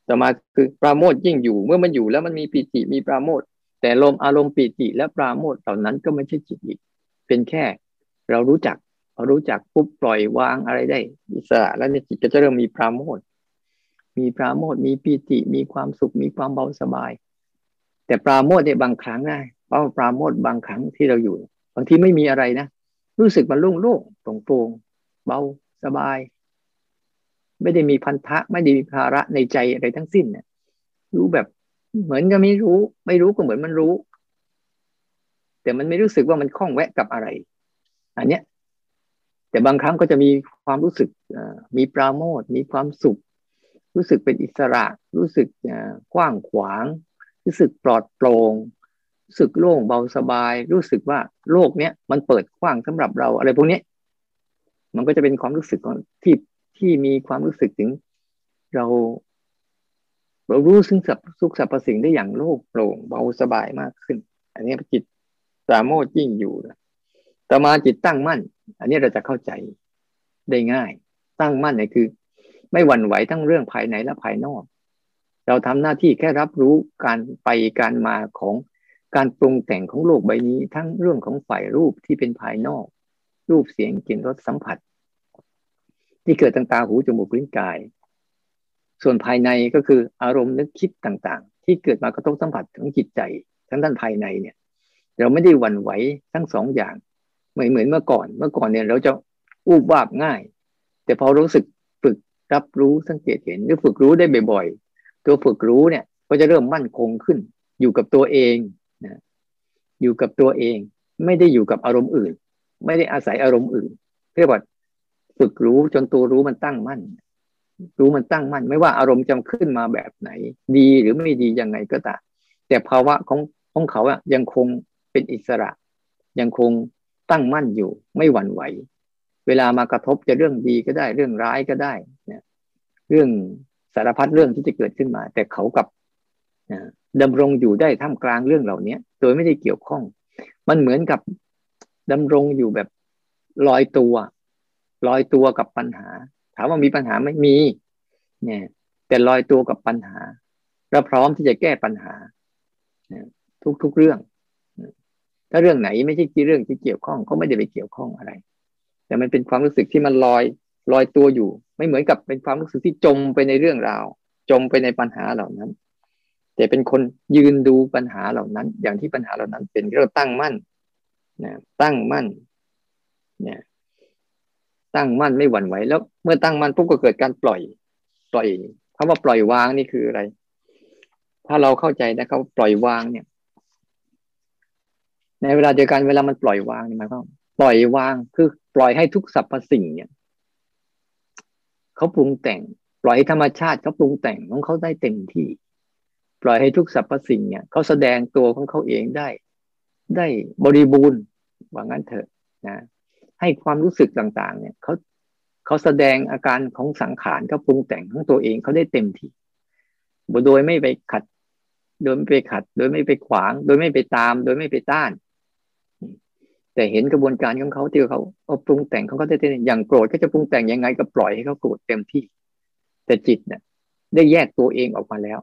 Speaker 1: ต่อมาคือปราโมทยิ่งอยู่เมื่อมันอยู่แล้วมันมีปีติมีปราโมทแต่ลมอารมณ์ปีติและปราโมทเหล่านั้นก็ไม่ใช่จิตอีก เป็นแค่ เรารู้จักรู้จักปุ๊บปล่อยวางอะไรได้ อิสระแล้วเนี่ยจิตก็จะเริ่มมีปราโมทมีปราโมทมีปีติมีความสุขมีความเบาสบาย แต่ปราโมทเนี่ยบางครั้งนะเพราะปราโมทบางครั้งที่เราอยู่ บางทีไม่มีอะไรนะ รู้สึกมันโล่งโล่งโปร่งโปร่งเบาสบาย ไม่ได้มีพันธะ ไม่ได้มีภาระในใจอะไรทั้งสิ้นเนี่ยรู้แบบเหมือนกับไม่รู้ ไม่รู้ก็เหมือนมันรู้ แต่มันไม่รู้สึกว่ามันคล้องแวะกับอะไร อันเนี้ย แต่บางครั้งก็จะมีความรู้สึกมีปราโมทมีความสุข รู้สึกเป็นอิสระ รู้สึกกว้างขวาง รู้สึกปลอดโปร่งรู้สึกโล่งเบาสบาย รู้สึกว่าโลกเนี้ยมันเปิดกว้างสำหรับเราอะไรพวกนี้มันก็จะเป็นความรู้สึกที่ ที่มีความรู้สึกถึงเราเรารู้ซึ่งสับสุขสรรพสิ่งได้อย่างโล่งโปร่งเบาสบายมากขึ้น อันนี้จิตสามโมทยิ่งอยู่ต่อมาจิตตั้งมั่น อันนี้เราจะเข้าใจได้ง่าย ตั้งมั่นเนี่ยคือ ไม่หวั่นไหวทั้งเรื่องภายในและภายนอก เราทำหน้าที่แค่รับรู้การไปการมาของการปรุงแต่งของโลกใบนี้ ทั้งเรื่องของฝ่ายรูปที่เป็นภายนอก รูปเสียงกลิ่นรสสัมผัส ที่เกิดทางตาหูจมูกลิ้นกาย ส่วนภายในก็คืออารมณ์นึกคิดต่างๆ ที่เกิดมากระทบสัมผัสของจิตใจทั้งด้านภายในเนี่ย เราไม่ได้หวั่นไหวทั้งสองอย่างไม่เหมือนเมื่อก่อน เมื่อก่อนเนี่ยเราจะอูบวาบง่าย แต่พอรู้สึกฝึกรับรู้สังเกตเห็นหรือฝึกรู้ได้บ่อยๆ ตัวฝึกรู้เนี่ยก็จะเริ่มมั่นคงขึ้น อยู่กับตัวเองนะอยู่กับตัวเอง ไม่ได้อยู่กับอารมณ์อื่น ไม่ได้อาศัยอารมณ์อื่นเรียกว่า ฝึกรู้จนตัวรู้มันตั้งมั่น รู้มันตั้งมั่น ไม่ว่าอารมณ์จะขึ้นมาแบบไหน ดีหรือไม่ดียังไงก็ตามแต่ภาวะของของเขาอะยังคงเป็นอิสระ ยังคงตั้งมั่นอยู่ ไม่หวั่นไหว เวลามากระทบจะเรื่องดีก็ได้เรื่องร้ายก็ได้นะเรื่องสารพัดเรื่องที่จะเกิดขึ้นมา แต่เขากับดำรงอยู่ได้ท่ามกลางเรื่องเหล่านี้โดยไม่ได้เกี่ยวข้อง มันเหมือนกับดำรงอยู่แบบลอยตัว ลอยตัวกับปัญหา ถามว่ามีปัญหาไม่มี เนี่ย แต่ลอยตัวกับปัญหาเราพร้อมที่จะแก้ปัญหาทุกๆเรื่อง ถ้าเรื่องไหนไม่ใช่เรื่องที่เกี่ยวข้องก็ไม่ได้ไปเกี่ยวข้องอะไร แต่มันเป็นความรู้สึกที่มันลอยลอยตัวอยู่ ไม่เหมือนกับเป็นความรู้สึกที่จมไปในเรื่องราว จมไปในปัญหาเหล่านั้น แต่เป็นคนยืนดูปัญหาเหล่านั้น อย่างที่ปัญหาเหล่านั้นเป็นเราตั้งมั่นนะตั้งมั่นเนี่ย ตั้งมั่นไม่หวั่นไหวแล้วเมื่อตั้งมั่นปุ๊บก็เกิดการปล่อย ปล่อยคำว่าปล่อยวางนี่คืออะไร ถ้าเราเข้าใจนะครับปล่อยวางเนี่ย ในเวลาเดียวกันเวลามันปล่อยวางนี่หมายความปล่อยวางคือปล่อยให้ทุกสรรพสิ่งเนี่ยเขาปรุงแต่ง ปล่อยให้ธรรมชาติเขาปรุงแต่งของเขาได้เต็มที่ ปล่อยให้ทุกสรรพสิ่งเนี่ยเขาแสดงตัวของเขาเองได้ ได้บริบูรณ์ว่างั้นเถอะนะ ให้ความรู้สึกต่าง ๆ เนี่ยเขาเขาแสดงอาการของสังขารเขาปรุงแต่งของตัวเองเขาได้เต็มที่โดยไม่ไปขัด โดยไม่ไปขัด โดยไม่ไปขวาง โดยไม่ไปตาม โดยไม่ไปต้าน แต่เห็นกระบวนการของเขาที่เขาเอาปรุงแต่งเขาก็ได้เต็มอย่างโกรธก็จะปรุงแต่งยังไงก็ปล่อยให้เขาโกรธเต็มที่ แต่จิตเนี่ยได้แยกตัวเองออกมาแล้ว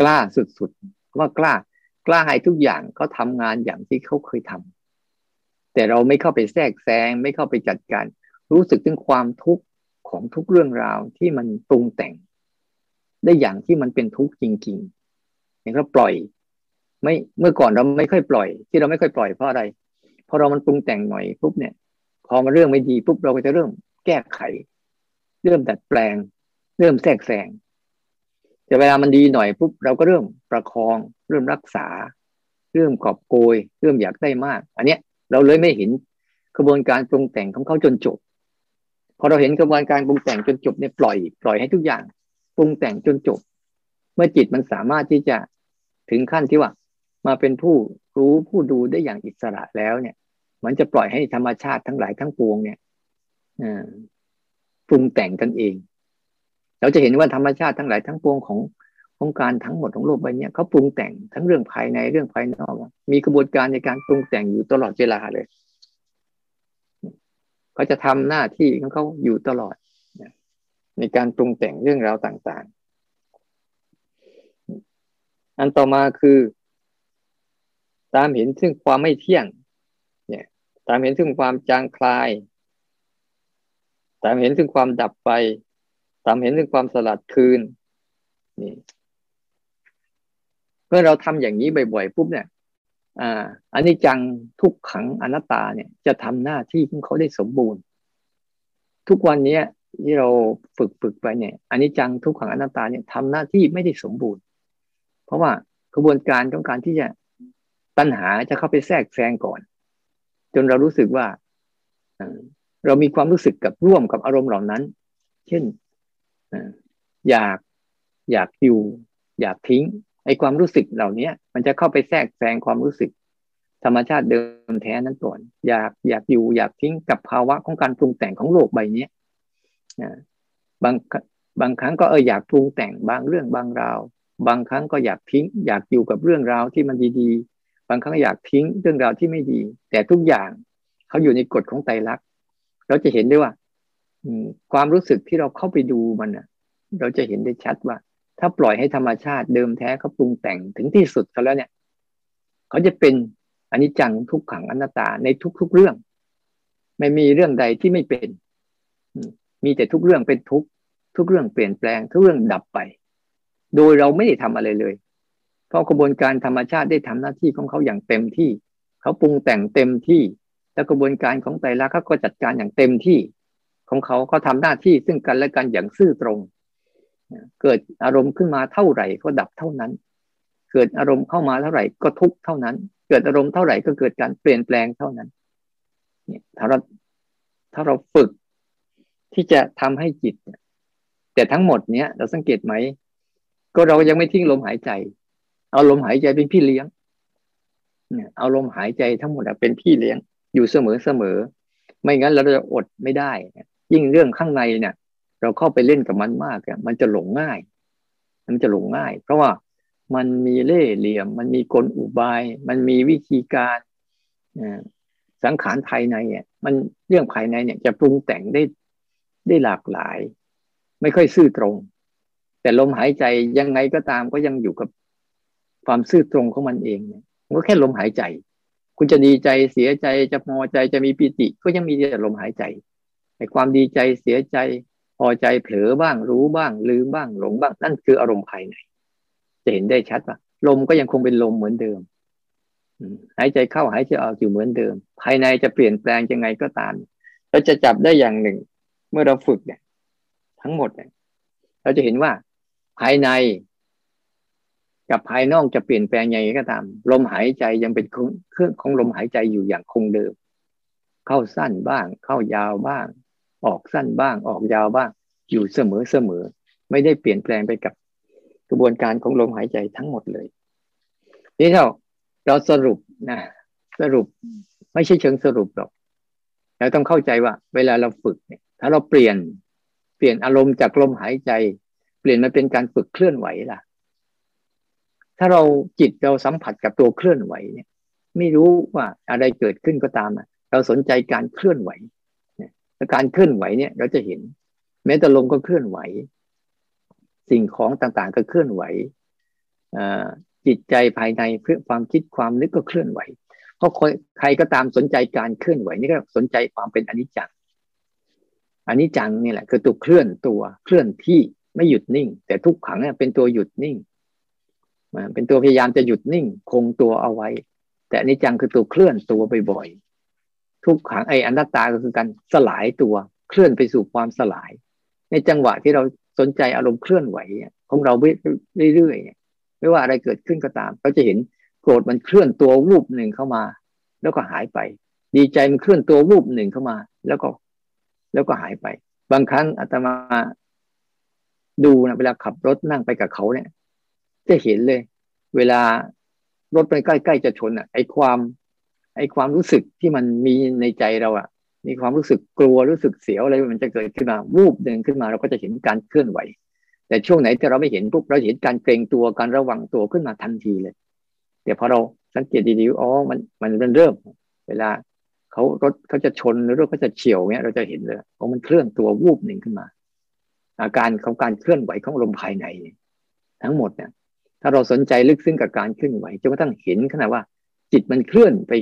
Speaker 1: กล้าสุดๆว่ากล้ากล้าให้ทุกอย่างเขาทางานอย่างที่เขาเคยทำ แต่เราไม่เข้าไปแทรกแซงไม่เข้าไปจัดการ รู้สึกถึงความทุกข์ของทุกเรื่องราวที่มันปรุงแต่ง ได้อย่างที่มันเป็นทุกข์จริงๆอย่างเราปล่อยไม่เมื่อก่อนเราไม่ค่อยปล่อย ที่เราไม่ค่อยปล่อยเพราะอะไรพอเรามันปรุงแต่งหน่อยปุ๊บเนี่ยพอมาเรื่องไม่ดีปุ๊บเราก็จะเริ่มแก้ไข เริ่มดัดแปลง เริ่มแทรกแซงแต่เวลามันดีหน่อยปุ๊บเราก็เริ่มประคอง เริ่มรักษา เริ่มกอบโกย เริ่มอยากได้มาก อันเนี้ย เราเลยไม่เห็นกระบวนการปรุงแต่งของเขาจนจบ พอเราเห็นกระบวนการปรุงแต่งจนจบเนี่ยปล่อย ปล่อยให้ทุกอย่างปรุงแต่งจนจบ เมื่อจิตมันสามารถที่จะถึงขั้นที่ว่า มาเป็นผู้รู้ผู้ดูได้อย่างอิสระแล้วเนี่ย มันจะปล่อยให้ธรรมชาติทั้งหลายทั้งปวงเนี่ยปรุงแต่งกันเอง เราจะเห็นว่าธรรมชาติทั้งหลายทั้งปวงของ ของการทั้งหมดของโลกใบนี้เขาปรุงแต่งทั้งเรื่องภายในเรื่องภายนอก มีกระบวนการในการปรุงแต่งอยู่ตลอดเวลาเลยเขาจะทำหน้าที่ของเขาอยู่ตลอดในการปรุงแต่งเรื่องราวต่างๆ อันต่อมาคือ ตามเห็นซึ่งความไม่เที่ยง เนี่ย ตามเห็นซึ่งความจางคลาย ตามเห็นซึ่งความดับไป ตามเห็นซึ่งความสลัดคืน นี่ มื่อเราทำอย่างนี้บ่อยๆปุ๊บเนี่ยอ่าอันนี้จังทุกขังอนัตตาเนี่ยจะทำหน้าที่ของเขาได้สมบูรณ์ ทุกวันนี้ที่เราฝึกฝึกไปเนี่ยอันนี้จังทุกขังอนัตตาเนี่ยทำหน้าที่ไม่ได้สมบูรณ์ เพราะว่ากระบวนการต้องการที่จะตัณหาจะเข้าไปแทรกแซงก่อน จนเรารู้สึกว่าเรามีความรู้สึกกับร่วมกับอารมณ์เหล่านั้น เช่นอยากอยากอยู่ อยากทิ้ง ไอ้ความรู้สึกเหล่านี้มันจะเข้าไปแทรกแซงความรู้สึก ธรรมชาติเดิมแท้นั้นก่อนอยากอยากอยู่อยากทิ้งกับภาวะของการปรุงแต่งของโลกใบนี้บางบางครั้งก็เอออยากปรุงแต่งบางเรื่องบางราว บางครั้งก็อยากทิ้ง อยากอยู่กับเรื่องราวที่มันดีๆ บางครั้งอยากทิ้งเรื่องราวที่ไม่ดี แต่ทุกอย่างเขาอยู่ในกฎของไตรลักษณ์เราจะเห็นได้ว่าความรู้สึกที่เราเข้าไปดูมันเราจะเห็นได้ชัดว่า ถ้าปล่อยให้ธรรมชาติเดิมแท้เขาปรุงแต่งถึงที่สุดเขาแล้วเนี่ยเขาจะเป็นอนิจจังทุกขังอนัตตาในทุกๆเรื่อง ไม่มีเรื่องใดที่ไม่เป็น มีแต่ทุกเรื่องเป็นทุกทุกเรื่องเปลี่ยนแปลง ทุกเรื่องดับไป โดยเราไม่ได้ทำอะไรเลย เพราะกระบวนการธรรมชาติได้ทำหน้าที่ของเขาอย่างเต็มที่ เขาปรุงแต่งเต็มที่แล้วกระบวนการของไตรลักษณ์เขาก็จัดการอย่างเต็มที่ ของเขาเขาทาหน้าที่ซึ่งกันและกันอย่างซื่อตรง เกิดอารมณ์ขึ้นมาเท่าไหร่ก็ดับเท่านั้น เกิดอารมณ์เข้ามาเท่าไหร่ก็ทุกเท่านั้น เกิดอารมณ์เท่าไหร่ก็เกิดการเปลี่ยนแปลงเท่านั้น เนี่ยถ้าเราถ้าเราฝึกที่จะทำให้จิต แต่ทั้งหมดเนี้ยเราสังเกตไหม ก็เรายังไม่ทิ้งลมหายใจ เอาลมหายใจเป็นพี่เลี้ยงเนี่ยเอาลมหายใจทั้งหมดเป็นพี่เลี้ยงอยู่เสมอเสมอ ไม่งั้นเราจะอดไม่ได้ ยิ่งเรื่องข้างในเนี่ย เราเข้าไปเล่นกับมันมากมันจะหลงง่าย มันจะหลงง่าย เพราะว่ามันมีเล่ห์เหลี่ยม มันมีกลอุบาย มันมีวิธีการสังขารภายในเนี่ย มันเรื่องภายในเนี่ยจะปรุงแต่งได้ได้หลากหลาย ไม่ค่อยซื่อตรง แต่ลมหายใจยังไงก็ตามก็ยังอยู่กับความซื่อตรงของมันเองเนี่ยมันก็แค่ลมหายใจ คุณจะดีใจเสียใจจะพอใจจะมีปิติ ก็ยังมีแต่ลมหายใจไอ้ความดีใจเสียใจ อใจเผลอบ้างรู้บ้าง ลืมบ้างหลงบ้าง นั่นคืออารมณ์ภายใน จะเห็นได้ชัดว่าลมก็ยังคงเป็นลมเหมือนเดิมหายใจเข้าหายใจออกอยู่เหมือนเดิม ภายในจะเปลี่ยนแปลงยังไงก็ตามเราจะจับได้อย่างหนึ่ง เมื่อเราฝึกเนี่ย ทั้งหมดเนี่ยเราจะเห็นว่าภายใน กับภายนอกจะเปลี่ยนแปลงยังไงก็ตาม ลมหายใจยังเป็นเครื่องของลมหายใจอยู่อย่างคงเดิม เข้าสั้นบ้าง เข้ายาวบ้าง ออกสั้นบ้างออกยาวบ้าง อยู่เสมอเสมอไม่ได้เปลี่ยนแปลงไปกับกระบวนการของลมหายใจทั้งหมดเลยนี่เราเราสรุปนะสรุปไม่ใช่เชิงสรุปหรอกเราต้องเข้าใจว่า เวลาเราฝึกเนี่ย ถ้าเราเปลี่ยนเปลี่ยนอารมณ์จากลมหายใจ เปลี่ยนมาเป็นการฝึกเคลื่อนไหวล่ะ ถ้าเราจิตเราสัมผัสกับตัวเคลื่อนไหวเนี่ย ไม่รู้ว่าอะไรเกิดขึ้นก็ตามอะเราสนใจการเคลื่อนไหว การเคลื่อนไหวเนี่ยเราจะเห็น แม้แต่ลมก็เคลื่อนไหว สิ่งของต่างๆก็เคลื่อนไหวจิตใจภายในเพื่อความคิดความนึกก็เคลื่อนไหว เพราะใครก็ตามสนใจการเคลื่อนไหวนี่ก็สนใจความเป็นอนิจจังอันนี้จังนี่แหละคือตัวเคลื่อนตัวเคลื่อนที่ไม่หยุดนิ่ง แต่ทุกขังเนี่ยเป็นตัวหยุดนิ่งเป็นตัวพยายามจะหยุดนิ่ง คงตัวเอาไว้ แต่อันนี้จังคือตัวเคลื่อนตัวบ่อย ทุกขังไออนัตตาก็คือการสลายตัวเคลื่อนไปสู่ความสลาย ในจังหวะที่เราสนใจอารมณ์เคลื่อนไหวของเราเรื่อยๆไม่ว่าอะไรเกิดขึ้นก็ตาม เราจะเห็นโกรธมันเคลื่อนตัววูบหนึ่งเข้ามา แล้วก็หายไป ดีใจมันเคลื่อนตัววูบหนึ่งเข้ามา แล้วก็ แล้วก็หายไป บางครั้งอาตมาดูนะเวลาขับรถนั่งไปกับเขาเนี่ย จะเห็นเลย เวลารถไปใกล้ๆจะชนอะ ไอ้ความ ไอ้ความรู้สึกที่มันมีในใจเราอะมีความรู้สึกกลัวรู้สึกเสียวอะไรมันจะเกิดขึ้นมาวูบหนึ่งขึ้นมาเราก็จะเห็นการเคลื่อนไหว แต่ช่วงไหนที่เราไม่เห็นปุ๊บเราเห็นการเกรงตัวการระวังตัวขึ้นมาทันทีเลยเดี๋ยวพอเราสังเกตดีๆอ๋อมันมันเริ่ม เวลาเขารถเขาจะชนหรือรถเขาจะเฉียวเนี้ยเราจะเห็นเลยเพรามันเคลื่อนตัววูบหนึ่งขึ้นมา อาการของการเคลื่อนไหวของลมภายใน ทั้งหมดเนี่ยถ้าเราสนใจลึกซึ้งกับการเคลื่อนไหวจนกระทั่งเห็นขนาดว่า จิตมันเคลื่อนไป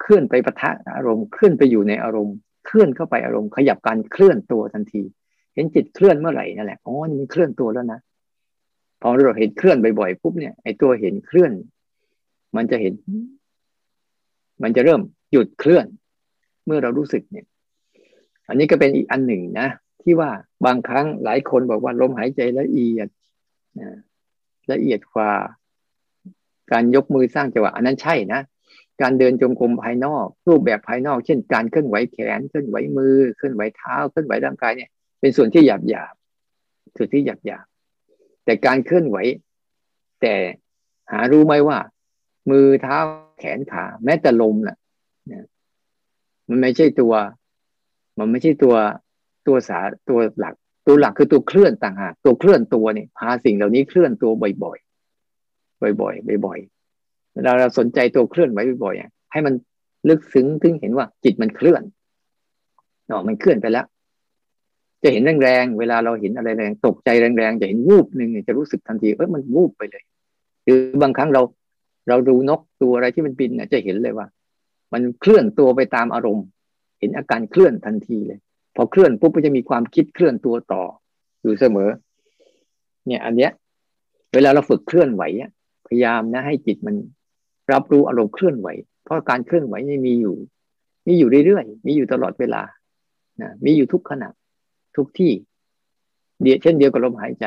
Speaker 1: เคลื่อนไปปะทะอารมณ์เคลื่อนไปอยู่ในอารมณ์ เคลื่อนเข้าไปอารมณ์ขยับการเคลื่อนตัวทันที เห็นจิตเคลื่อนเมื่อไหร่นั่นแหละอ๋อนี่มันเคลื่อนตัวแล้วนะพอเราเห็นเคลื่อนบ่อยๆปุ๊บเนี่ยไอ้ตัวเห็นเคลื่อน มันจะเห็น มันจะเริ่มหยุดเคลื่อน เมื่อเรารู้สึกเนี่ย อันนี้ก็เป็นอีกอันหนึ่งนะที่ว่าบางครั้งหลายคนบอกว่าลมหายใจละเอียดละเอียดกว่าการยกมือสร้างจังหวะอันนั้นใช่นะ การเดินจงกรมภายนอก รูปแบบภายนอก เช่น การเคลื่อนไหวแขนเคลื่อนไหวมือเคลื่อนไหวเท้าเคลื่อนไหวร่างกายเนี่ย เป็นส่วนที่หยาบหยาบส่วนที่หยาบหยาบแต่การเคลื่อนไหว แต่หารู้ไหมว่า มือเท้าแขนขา แม้แต่ลมน่ะมันไม่ใช่ตัว มันไม่ใช่ตัวตัวสาตัวหลัก ตัวหลักคือตัวเคลื่อนต่างหากตัวเคลื่อนตัวเนี่ยพาสิ่งเหล่านี้เคลื่อนตัวบ่อยๆบ่อยๆบ่อยๆ เวลาเราสนใจตัวเคลื่อนไหวบ่อยๆให้มันลึกซึ้งถึงเห็นว่าจิตมันเคลื่อนเนาะมันเคลื่อนไปแล้ว จะเห็นแรงๆเวลาเราเห็นอะไรแรงตกใจแรงๆจะเห็นวูบหนึ่งจะรู้สึกทันทีเออมันวูบไปเลย หรือบางครั้งเรา เราดูนกตัวอะไรที่มันบินเนี่ยจะเห็นเลยว่า มันเคลื่อนตัวไปตามอารมณ์ เห็นอาการเคลื่อนทันทีเลย พอเคลื่อนปุ๊บก็จะมีความคิดเคลื่อนตัวต่อ อยู่เสมอ เนี่ย อันเนี้ย เวลาเราฝึกเคลื่อนไหวพยายามนะให้จิตมัน รับรู้อารมณ์เคลื่อนไหว เพราะการเคลื่อนไหวนี่มีอยู่ มีอยู่เรื่อยๆ มีอยู่ตลอดเวลานะมีอยู่ทุกขณะ ทุกที่ เดียเช่นเดียวกับลมหายใจ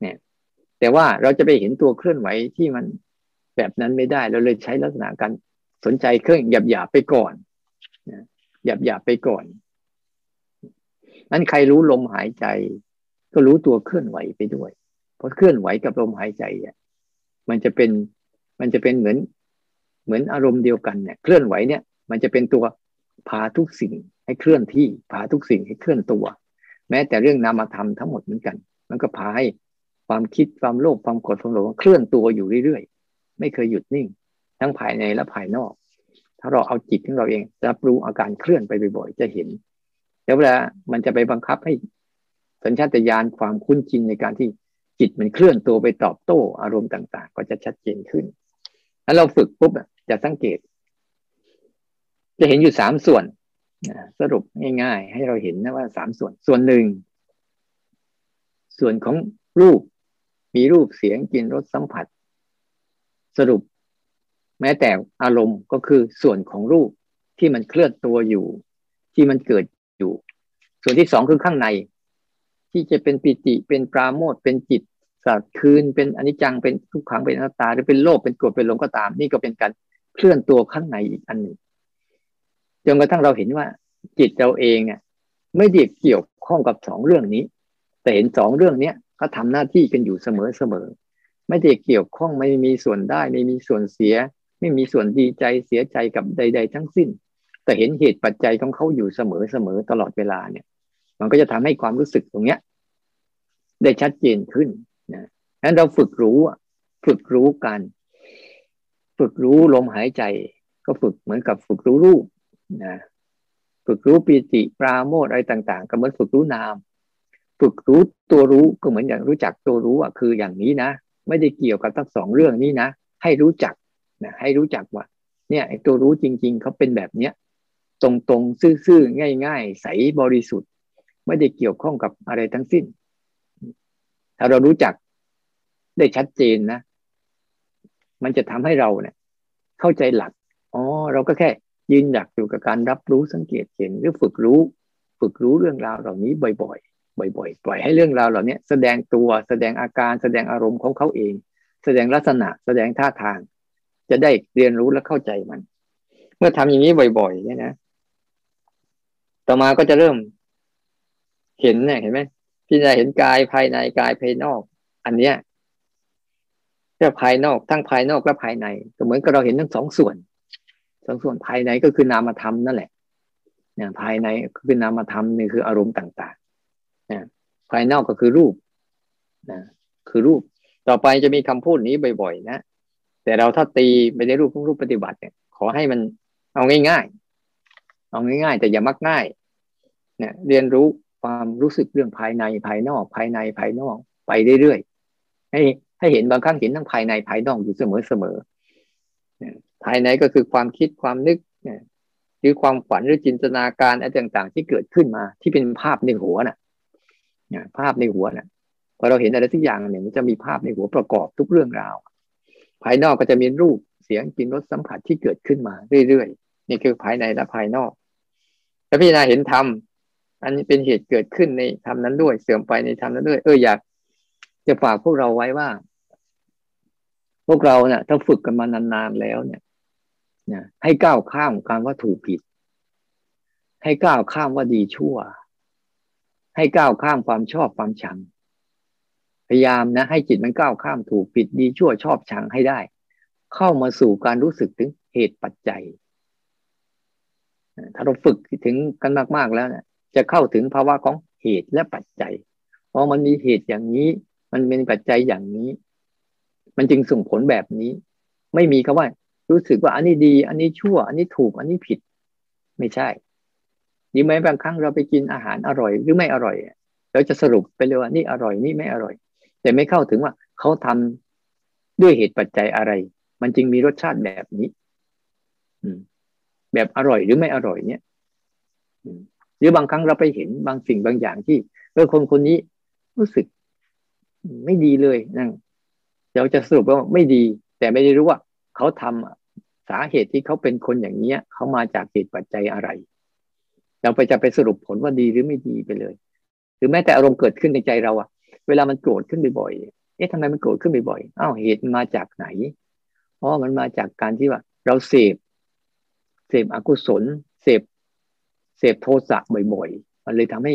Speaker 1: เนี่ย แต่ว่าเราจะไปเห็นตัวเคลื่อนไหวที่มันแบบนั้นไม่ได้ เราเลยใช้ลักษณะการสนใจเครื่องหยาบๆไปก่อนหยาบๆไปก่อนนั้นใครรู้ลมหายใจ ก็รู้ตัวเคลื่อนไหวไปด้วย เพราะเคลื่อนไหวกับลมหายใจเนี่ยมันจะเป็น มันจะเป็นเหมือนเหมือนอารมณ์เดียวกันเนี่ยเคลื่อนไหวเนี่ย มันจะเป็นตัวพาทุกสิ่งให้เคลื่อนที่พาทุกสิ่งให้เคลื่อนตัว แม้แต่เรื่องนามธรรมทั้งหมดเหมือนกัน มันก็พาให้ความคิดความโลภความโกรธความหลงเคลื่อนตัวอยู่เรื่อยๆ ไม่เคยหยุดนิ่ง ทั้งภายในและภายนอก ถ้าเราเอาจิตของเราเอง รับรู้อาการเคลื่อนไปบ่อยๆ จะเห็นแล้วเวลามันจะไปบังคับให้สัญชาตญาณความคุ้นชินในการที่จิตมันเคลื่อนตัวไปตอบโต้อารมณ์ต่าง ๆ ก็จะชัดเจนขึ้น แล้วเราฝึกปุ๊บจะสังเกต จะเห็นอยู่สามส่วนสรุปง่าย ๆ ให้เราเห็นนะว่าสามส่วน ส่วนหนึ่ง ส่วนของรูป มีรูปเสียงกลิ่นรสสัมผัส สรุป แม้แต่อารมณ์ก็คือส่วนของรูปที่มันเคลื่อนตัวอยู่ ที่มันเกิดอยู่ ส่วนที่สองคือข้างใน ที่จะเป็นปิติเป็นปราโมทเป็นจิต สัตว์คืนเป็นอนิจจังเป็นทุกขังเป็นอนัตตาหรือเป็นโลภเป็นโกดเป็นหลงก็ตาม นี่ก็เป็นการเคลื่อนตัวข้างในอีกอันหนึ่งจนกระทั่งเราเห็นว่า จิตเราเองเนี่ยไม่ได้เกี่ยวข้องกับสองเรื่องนี้ แต่เห็นสองเรื่องเนี้ยเขาทาหน้าที่กันอยู่เสมอเสมอไม่ได้เกี่ยวข้องไม่มีส่วนได้ ไม่มีส่วนเสีย ไม่มีส่วนดีใจเสียใจกับใด ๆ ทั้งสิ้น แต่เห็นเหตุปัจจัยของเขาอยู่เสมอเสมอตลอดเวลาเนี่ย มันก็จะทำให้ความรู้สึกตรงเนี้ย ได้ชัดเจนขึ้น นะนั้นเราฝึกรู้ฝึกรู้กัน ฝึกรู้ลมหายใจ ก็ฝึกเหมือนกับฝึกรู้รูปนะฝึกรู้ปีติปราโมทอะไรต่าง ๆ ก็เหมือนฝึกรู้นาม ฝึกรู้ตัวรู้ก็เหมือนอย่างรู้จักตัวรู้อะคืออย่างนี้นะ ไม่ได้เกี่ยวกับทั้งสองเรื่องนี้นะให้รู้จักนะให้รู้จักว่า เนี่ยตัวรู้จริง ๆเขาเป็นแบบเนี้ยตรงๆซื่อๆง่าย ๆ ใสบริสุทธิ์ ไม่ได้เกี่ยวข้องกับอะไรทั้งสิ้น ถ้าเรารู้จัก ได้ชัดเจนนะ มันจะทำให้เราเนี่ย เข้าใจหลัก อ๋อ เราก็แค่ยืนหยักอยู่กับการรับรู้สังเกตเห็นหรือฝึกรู้ ฝึกรู้เรื่องราวเหล่านี้บ่อย ๆ บ่อย ๆ ปล่อยให้เรื่องราวเหล่านี้แสดงตัวแสดงอาการแสดงอารมณ์ของเขาเอง แสดงลักษณะ แสดงท่าทาง จะได้เรียนรู้และเข้าใจมัน เมื่อทำอย่างนี้บ่อยๆเนี่ยนะ ต่อมาก็จะเริ่ม เห็นเนี่ยเห็นไหมพี่จะเห็นกายภายในกายภายนอก อันเนี้ย จะภายนอกทั้งภายนอกและภายในก็เหมือนกับเราเห็นทั้งสองส่วนสองส่วนภายในก็คือนามธรรมนั่นแหละนี่ภายในก็คือนามธรรมนี่คืออารมณ์ต่างๆนะภายนอกก็คือรูปนะคือรูปต่อไปจะมีคำพูดนี้บ่อยๆ นะ แต่เราถ้าตีไปในรูปของรูปปฏิบัติเนี่ย ขอให้มันเอาง่ายๆ เอาง่ายๆ แต่อย่ามักง่ายเนี่ยเรียนรู้ความรู้สึกเรื่องภายในภายนอกภายในภายนอก ไปเรื่อยๆให้ ให้เห็นบางครั้งเห็นทั้งภายในภายนอกอยู่เสมอเสมอภายในก็คือความคิดความนึกหรือความฝันหรือจินตนาการอะไรต่าง ๆ ที่เกิดขึ้นมา ที่เป็นภาพในหัวน่ะภาพในหัวน่ะพอเราเห็นอะไรสักอย่างหนึ่งมันจะมีภาพในหัวประกอบทุกเรื่องราว ภายนอกก็จะมีรูปเสียงกลิ่นรสสัมผัสที่เกิดขึ้นมาเรื่อยๆนี่คือภายในและภายนอกถ้าพี่นาเห็นธรรมอันนี้เป็นเหตุเกิดขึ้นในธรรมนั้นด้วย เสื่อมไปในธรรมนั้นด้วย เอออยาก จะฝากพวกเราไว้ว่า พวกเราเนี่ยถ้าฝึกกันมานานๆแล้วเนี่ยนะให้ก้าวข้ามการว่าถูกผิด ให้ก้าวข้ามว่าดีชั่ว ให้ก้าวข้ามความชอบความชัง พยายามนะ ให้จิตมันก้าวข้ามถูกผิดดีชั่วชอบชังให้ได้ เข้ามาสู่การรู้สึกถึงเหตุปัจจัย ถ้าเราฝึกถึงกันมากๆแล้วเนี่ยจะเข้าถึงภาวะของเหตุและปัจจัยเพราะมันมีเหตุอย่างนี้ มันเป็นปัจจัยอย่างนี้ มันจึงส่งผลแบบนี้ ไม่มีคำว่า รู้สึกว่าอันนี้ดี อันนี้ชั่ว อันนี้ถูก อันนี้ผิด ไม่ใช่ดีไหมบางครั้งเราไปกินอาหารอร่อย หรือไม่อร่อยเราจะสรุปไปเลยว่านี่อร่อยนี่ไม่อร่อย แต่ไม่เข้าถึงว่าเขาทำด้วยเหตุปัจจัยอะไร มันจึงมีรสชาติแบบนี้ อืม แบบอร่อยหรือไม่อร่อยเนี่ยหรือบางครั้งเราไปเห็นบางสิ่งบางอย่างที่เออคนคนนี้รู้สึก ไม่ดีเลยนั่งเราจะสรุปว่าไม่ดี แต่ไม่ได้รู้ว่าเขาทำสาเหตุที่เขาเป็นคนอย่างเนี้ยเขามาจากเหตุปัจจัยอะไร เราไปจะไปสรุปผลว่าดีหรือไม่ดีไปเลย หรือแม้แต่อารมณ์เกิดขึ้นในใจเราอะเวลามันโกรธขึ้นบ่อยๆเอ๊ะทำไมมันโกรธขึ้นบ่อยๆอ้าวเหตุมาจากไหนอ๋อมันมาจากการที่ว่า เราเสพเสพอกุศลเสพเสพโทสะบ่อยๆ มันเลยทำให้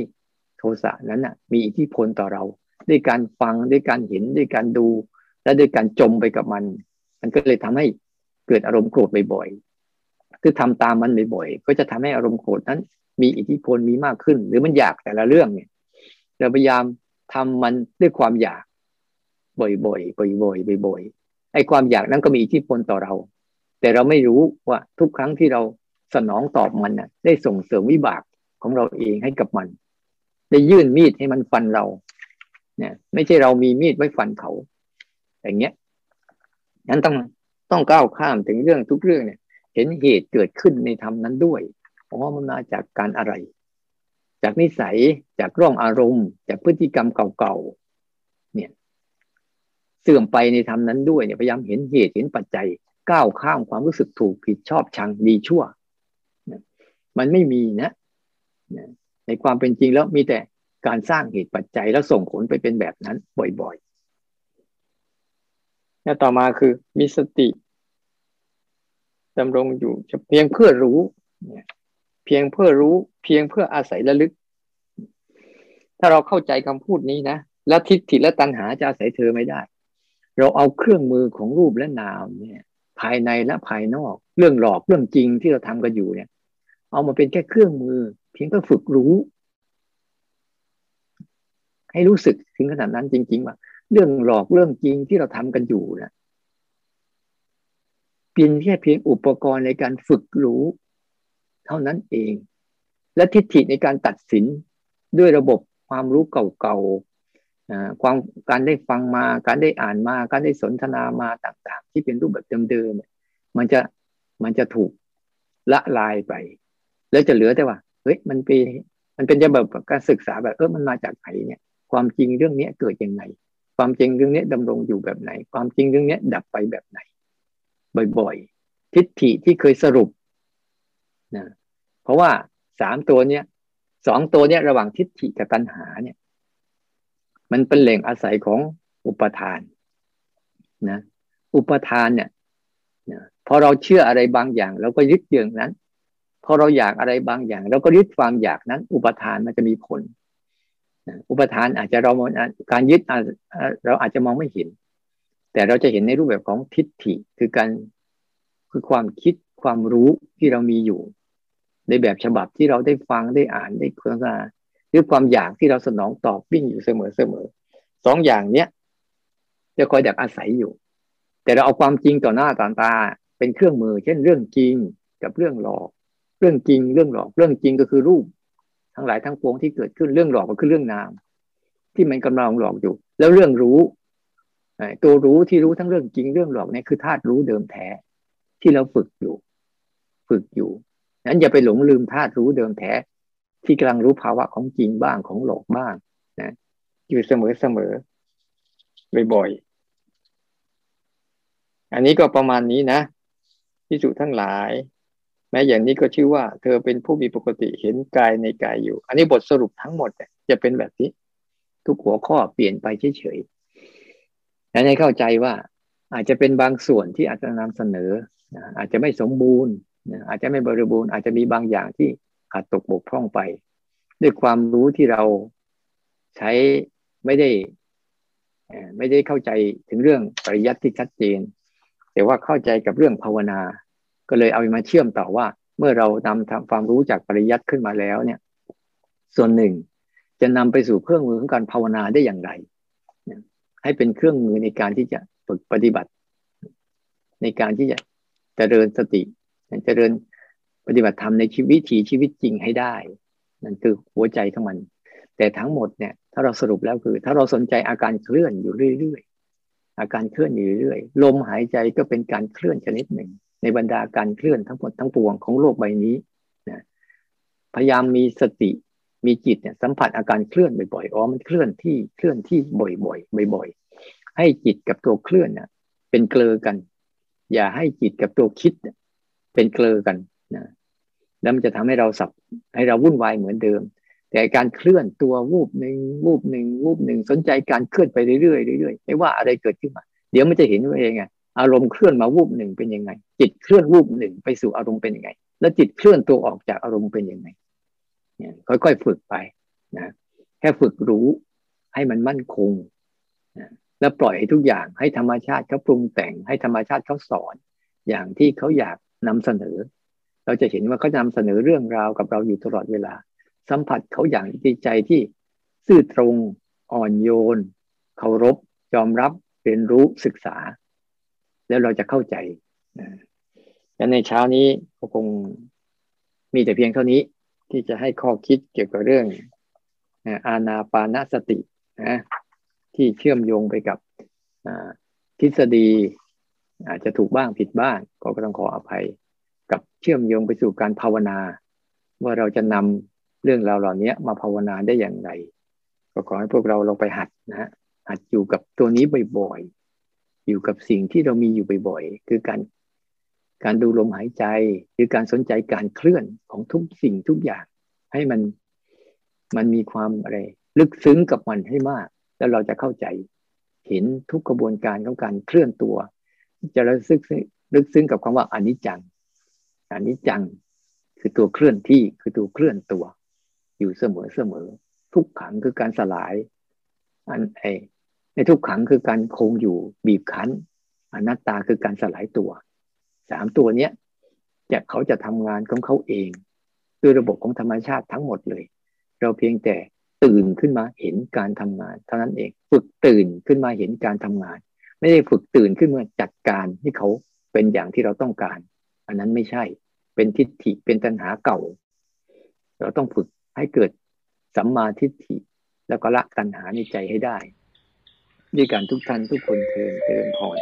Speaker 1: โทสะนั้นอะมีอิทธิพลต่อเรา ด้วยการฟังด้วยการเห็นด้วยการดู และด้วยการจมไปกับมัน มันก็เลยทำให้เกิดอารมณ์โกรธบ่อยๆคือทำตามมันบ่อยๆก็จะทำให้อารมณ์โกรธนั้น มีอิทธิพลมีมากขึ้น หรือมันอยากแต่ละเรื่องเนี่ยเราพยายามทำมันด้วยความอยาก บ่อยๆบ่อยๆบ่อยๆไอ้ความอยากนั้นก็มีอิทธิพลต่อเรา แต่เราไม่รู้ว่าทุกครั้งที่เราสนองตอบมันน่ะ ได้ส่งเสริมวิบากของเราเองให้กับมัน ได้ยื่นมีดให้มันฟันเรา เนี่ย ไม่ใช่เรามีมีดไว้ฟันเขาอย่างเงี้ยนั้นต้องต้องก้าวข้ามถึงเรื่องทุกเรื่องเนี่ย เห็นเหตุเกิดขึ้นในธรรมนั้นด้วยเพราะว่ามันมาจากการอะไร จากนิสัยจากร่องอารมณ์ จากพฤติกรรมเก่าๆเนี่ย เสื่อมไปในธรรมนั้นด้วยเนี่ยพยายามเห็นเหตุเห็นปัจจัยก้าวข้ามความรู้สึกถูกผิดชอบชังดีชั่วมันไม่มีนะ ในความเป็นจริงแล้วมีแต่ การสร้างเหตุปัจจัยแล้วส่งผลไปเป็นแบบนั้นบ่อยๆแล้วต่อมาคือมีสติดำรงอยู่เพียงเพื่อรู้ เพียงเพื่อรู้ เพียงเพื่ออาศัยระลึก ถ้าเราเข้าใจคำพูดนี้นะแล้วทิฏฐิและตัณหาจะอาศัยเธอไม่ได้ เราเอาเครื่องมือของรูปและนามเนี่ย ภายในและภายนอก เรื่องหลอกเรื่องจริงที่เราทำกันอยู่เนี่ย เอามาเป็นแค่เครื่องมือ เพียงแค่อฝึกรู้ ให้รู้สึกถึงขนาดนั้นจริง ๆ ว่า เรื่องหลอกเรื่องจริงที่เราทำกันอยู่เนี่ยเป็นแค่เพียงอุปกรณ์ในการฝึกรู้ เท่านั้นเอง และทิฏฐิในการตัดสินด้วยระบบความรู้เก่าความการได้ฟังมา การได้อ่านมา การได้สนทนามาต่างๆ ที่เป็นรูปแบบเดิมๆมันจะมันจะถูกละลายไป แล้วจะเหลือแต่ว่าเฮ้ยมันเป็นมันเป็นจะแบบการศึกษาแบบเออมันมาจากไหนเนี่ย ความจริงเรื่องนี้เกิดยังไง ความจริงเรื่องนี้ดำรงอยู่แบบไหน ความจริงเรื่องนี้ดับไปแบบไหน บ่อยๆ ทิฏฐิที่เคยสรุปนะเพราะว่าสามตัวเนี้ยสองตัวเนี้ยระหว่างทิฏฐิกับตัณหาเนี่ย มันเป็นแหล่งอาศัยของอุปทานนะอุปทานเนี่ยนะพอเราเชื่ออะไรบางอย่างเราก็ยึดอย่างนั้น พอเราอยากอะไรบางอย่าง เราก็ยึดความอยากนั้น อุปทานมันจะมีผล อุปทานอาจจะเราการยึดเราอาจจะมองไม่เห็น แต่เราจะเห็นในรูปแบบของทิฏฐิคือการคือความคิดความรู้ที่เรามีอยู่ ในแบบฉบับที่เราได้ฟังได้อ่านได้คุยกันหรือความอยากที่เราสนองตอบวิ่งอยู่เสมอเสมอสองอย่างเนี้ยจะคอยดักอาศัยอยู่ แต่เราเอาความจริงต่อหน้าต่อตา เป็นเครื่องมือ เช่นเรื่องจริงกับเรื่องหลอก เรื่องจริงเรื่องหลอก เรื่องจริงก็คือรูป ทั้งหลายทั้งปวงที่เกิดขึ้นเรื่องหลอกก็คือเรื่องนาม ที่มันกำลังหลอกอยู่ แล้วเรื่องรู้ตัวรู้ที่รู้ทั้งเรื่องจริงเรื่องหลอกนี่คือธาตุรู้เดิมแท้ ที่เราฝึกอยู่ ฝึกอยู่นั้นอย่าไปหลงลืมธาตุรู้เดิมแท้ ที่กำลังรู้ภาวะของจริงบ้างของหลอกบ้างนะอยู่เสมอเสมอบ่อยๆอันนี้ก็ประมาณนี้นะพิสุทั้งหลาย แม้อย่างนี้ก็ชื่อว่า เธอเป็นผู้มีปกติเห็นกายในกายอยู่ อันนี้บทสรุปทั้งหมดจะเป็นแบบนี้ ทุกหัวข้อเปลี่ยนไปเฉยๆและให้เข้าใจว่า อาจจะเป็นบางส่วนที่อาจจะนำเสนอ อาจจะไม่สมบูรณ์ อาจจะไม่บริบูรณ์ อาจจะมีบางอย่างที่ขาดตกบกพร่องไป ด้วยความรู้ที่เราใช้ไม่ได้ไม่ได้เข้าใจถึงเรื่องปริยัติที่ชัดเจน แต่ว่าเข้าใจกับเรื่องภาวนา ก็เลยเอามาเชื่อมต่อว่า เมื่อเรานำความรู้จากปริยัติขึ้นมาแล้วเนี่ย ส่วนหนึ่ง จะนำไปสู่เครื่องมือของการภาวนาได้อย่างไรให้เป็นเครื่องมือในการที่จะฝึกปฏิบัติ ในการที่จะเจริญสติเจริญปฏิบัติธรรมในชีวิตถีชีวิตจริงให้ได้ นั่นคือหัวใจของมัน แต่ทั้งหมดเนี่ย ถ้าเราสรุปแล้วคือ ถ้าเราสนใจอาการเคลื่อนอยู่เรื่อยๆอาการเคลื่อนอยู่เรื่อยๆลมหายใจก็เป็นการเคลื่อนชนิดหนึ่ง ในบรรดาการเคลื่อนทั้งหมดทั้งปวงของโลกใบนี้นะพยายามมีสติมีจิตเนี่ยสัมผัสอาการเคลื่อนบ่อยๆอ๋อมันเคลื่อนที่เคลื่อนที่บ่อยๆบ่อยๆ ให้จิตกับตัวเคลื่อนเนี่ยเป็นเกลอกัน อย่าให้จิตกับตัวคิดเป็นเกลอกันนะแล้วมันจะทำให้เราสับให้เราวุ่นวายเหมือนเดิม แต่การเคลื่อนตัววูบหนึ่งวูบหนึ่งวูบหนึ่งสนใจการเคลื่อนไปเรื่อยๆเรื่อยๆไม่ว่าอะไรเกิดขึ้นมา เดี๋ยวมันจะเห็นว่าเองไง อารมณ์เคลื่อนมาวูบหนึ่งเป็นยังไง จิตเคลื่อนวูบหนึ่งไปสู่อารมณ์เป็นยังไง แล้วจิตเคลื่อนตัวออกจากอารมณ์เป็นยังไงเนี่ยค่อยๆฝึกไปนะแค่ฝึกรู้ให้มันมั่นคงนะแล้วปล่อยให้ทุกอย่างให้ธรรมชาติเขาปรุงแต่งให้ธรรมชาติเขาสอน อย่างที่เขาอยากนำเสนอ เราจะเห็นว่าเขานำเสนอเรื่องราวกับเราอยู่ตลอดเวลา สัมผัสเขาอย่างจิตใจที่ซื่อตรงอ่อนโยนเคารพยอมรับเรียนรู้ศึกษา แล้วเราจะเข้าใจและในเช้านี้ก็คงมีแต่เพียงเท่านี้ที่จะให้ข้อคิดเกี่ยวกับเรื่องอาณาปานสตินะที่เชื่อมโยงไปกับทฤษฎี อาจจะถูกบ้างผิดบ้าง ก็ต้องขออภัย กับเชื่อมโยงไปสู่การภาวนา ว่าเราจะนำเรื่องราวเหล่านี้มาภาวนาได้อย่างไร ก็ขอให้พวกเราลองไปหัดนะหัดอยู่กับตัวนี้บ่อยๆ อยู่กับสิ่งที่เรามีอยู่บ่อยๆ คือการการดูลมหายใจหรือการสนใจการเคลื่อนของทุกสิ่งทุกอย่าง ให้มันมันมีความอะไร ลึกซึ้งกับมันให้มาก แล้วเราจะเข้าใจ เห็นทุกกระบวนการของการเคลื่อนตัว จะระลึกลึกซึ้งกับคำว่าอนิจจังอนิจจังคือตัวเคลื่อนที่คือตัวเคลื่อนตัว อยู่เสมอเสมอทุกขังคือการสลาย อันไอ ในทุกขังคือการคงอยู่บีบคั้น อนัตตาคือการสลายตัวสามตัวเนี้ยจะเขาจะทำงานของเขาเองด้วยระบบของธรรมชาติทั้งหมดเลย เราเพียงแต่ตื่นขึ้นมาเห็นการทำงาน เท่านั้นเอง ฝึกตื่นขึ้นมาเห็นการทำงาน ไม่ได้ฝึกตื่นขึ้นมาจัดการให้เขาเป็นอย่างที่เราต้องการ อันนั้นไม่ใช่เป็นทิฏฐิเป็นตัณหาเก่า เราต้องฝึกให้เกิดสัมมาทิฏฐิแล้วก็ละตัณหาในใจให้ได้ ด้วยการทุกท่านทุกคนเทินเตือนพร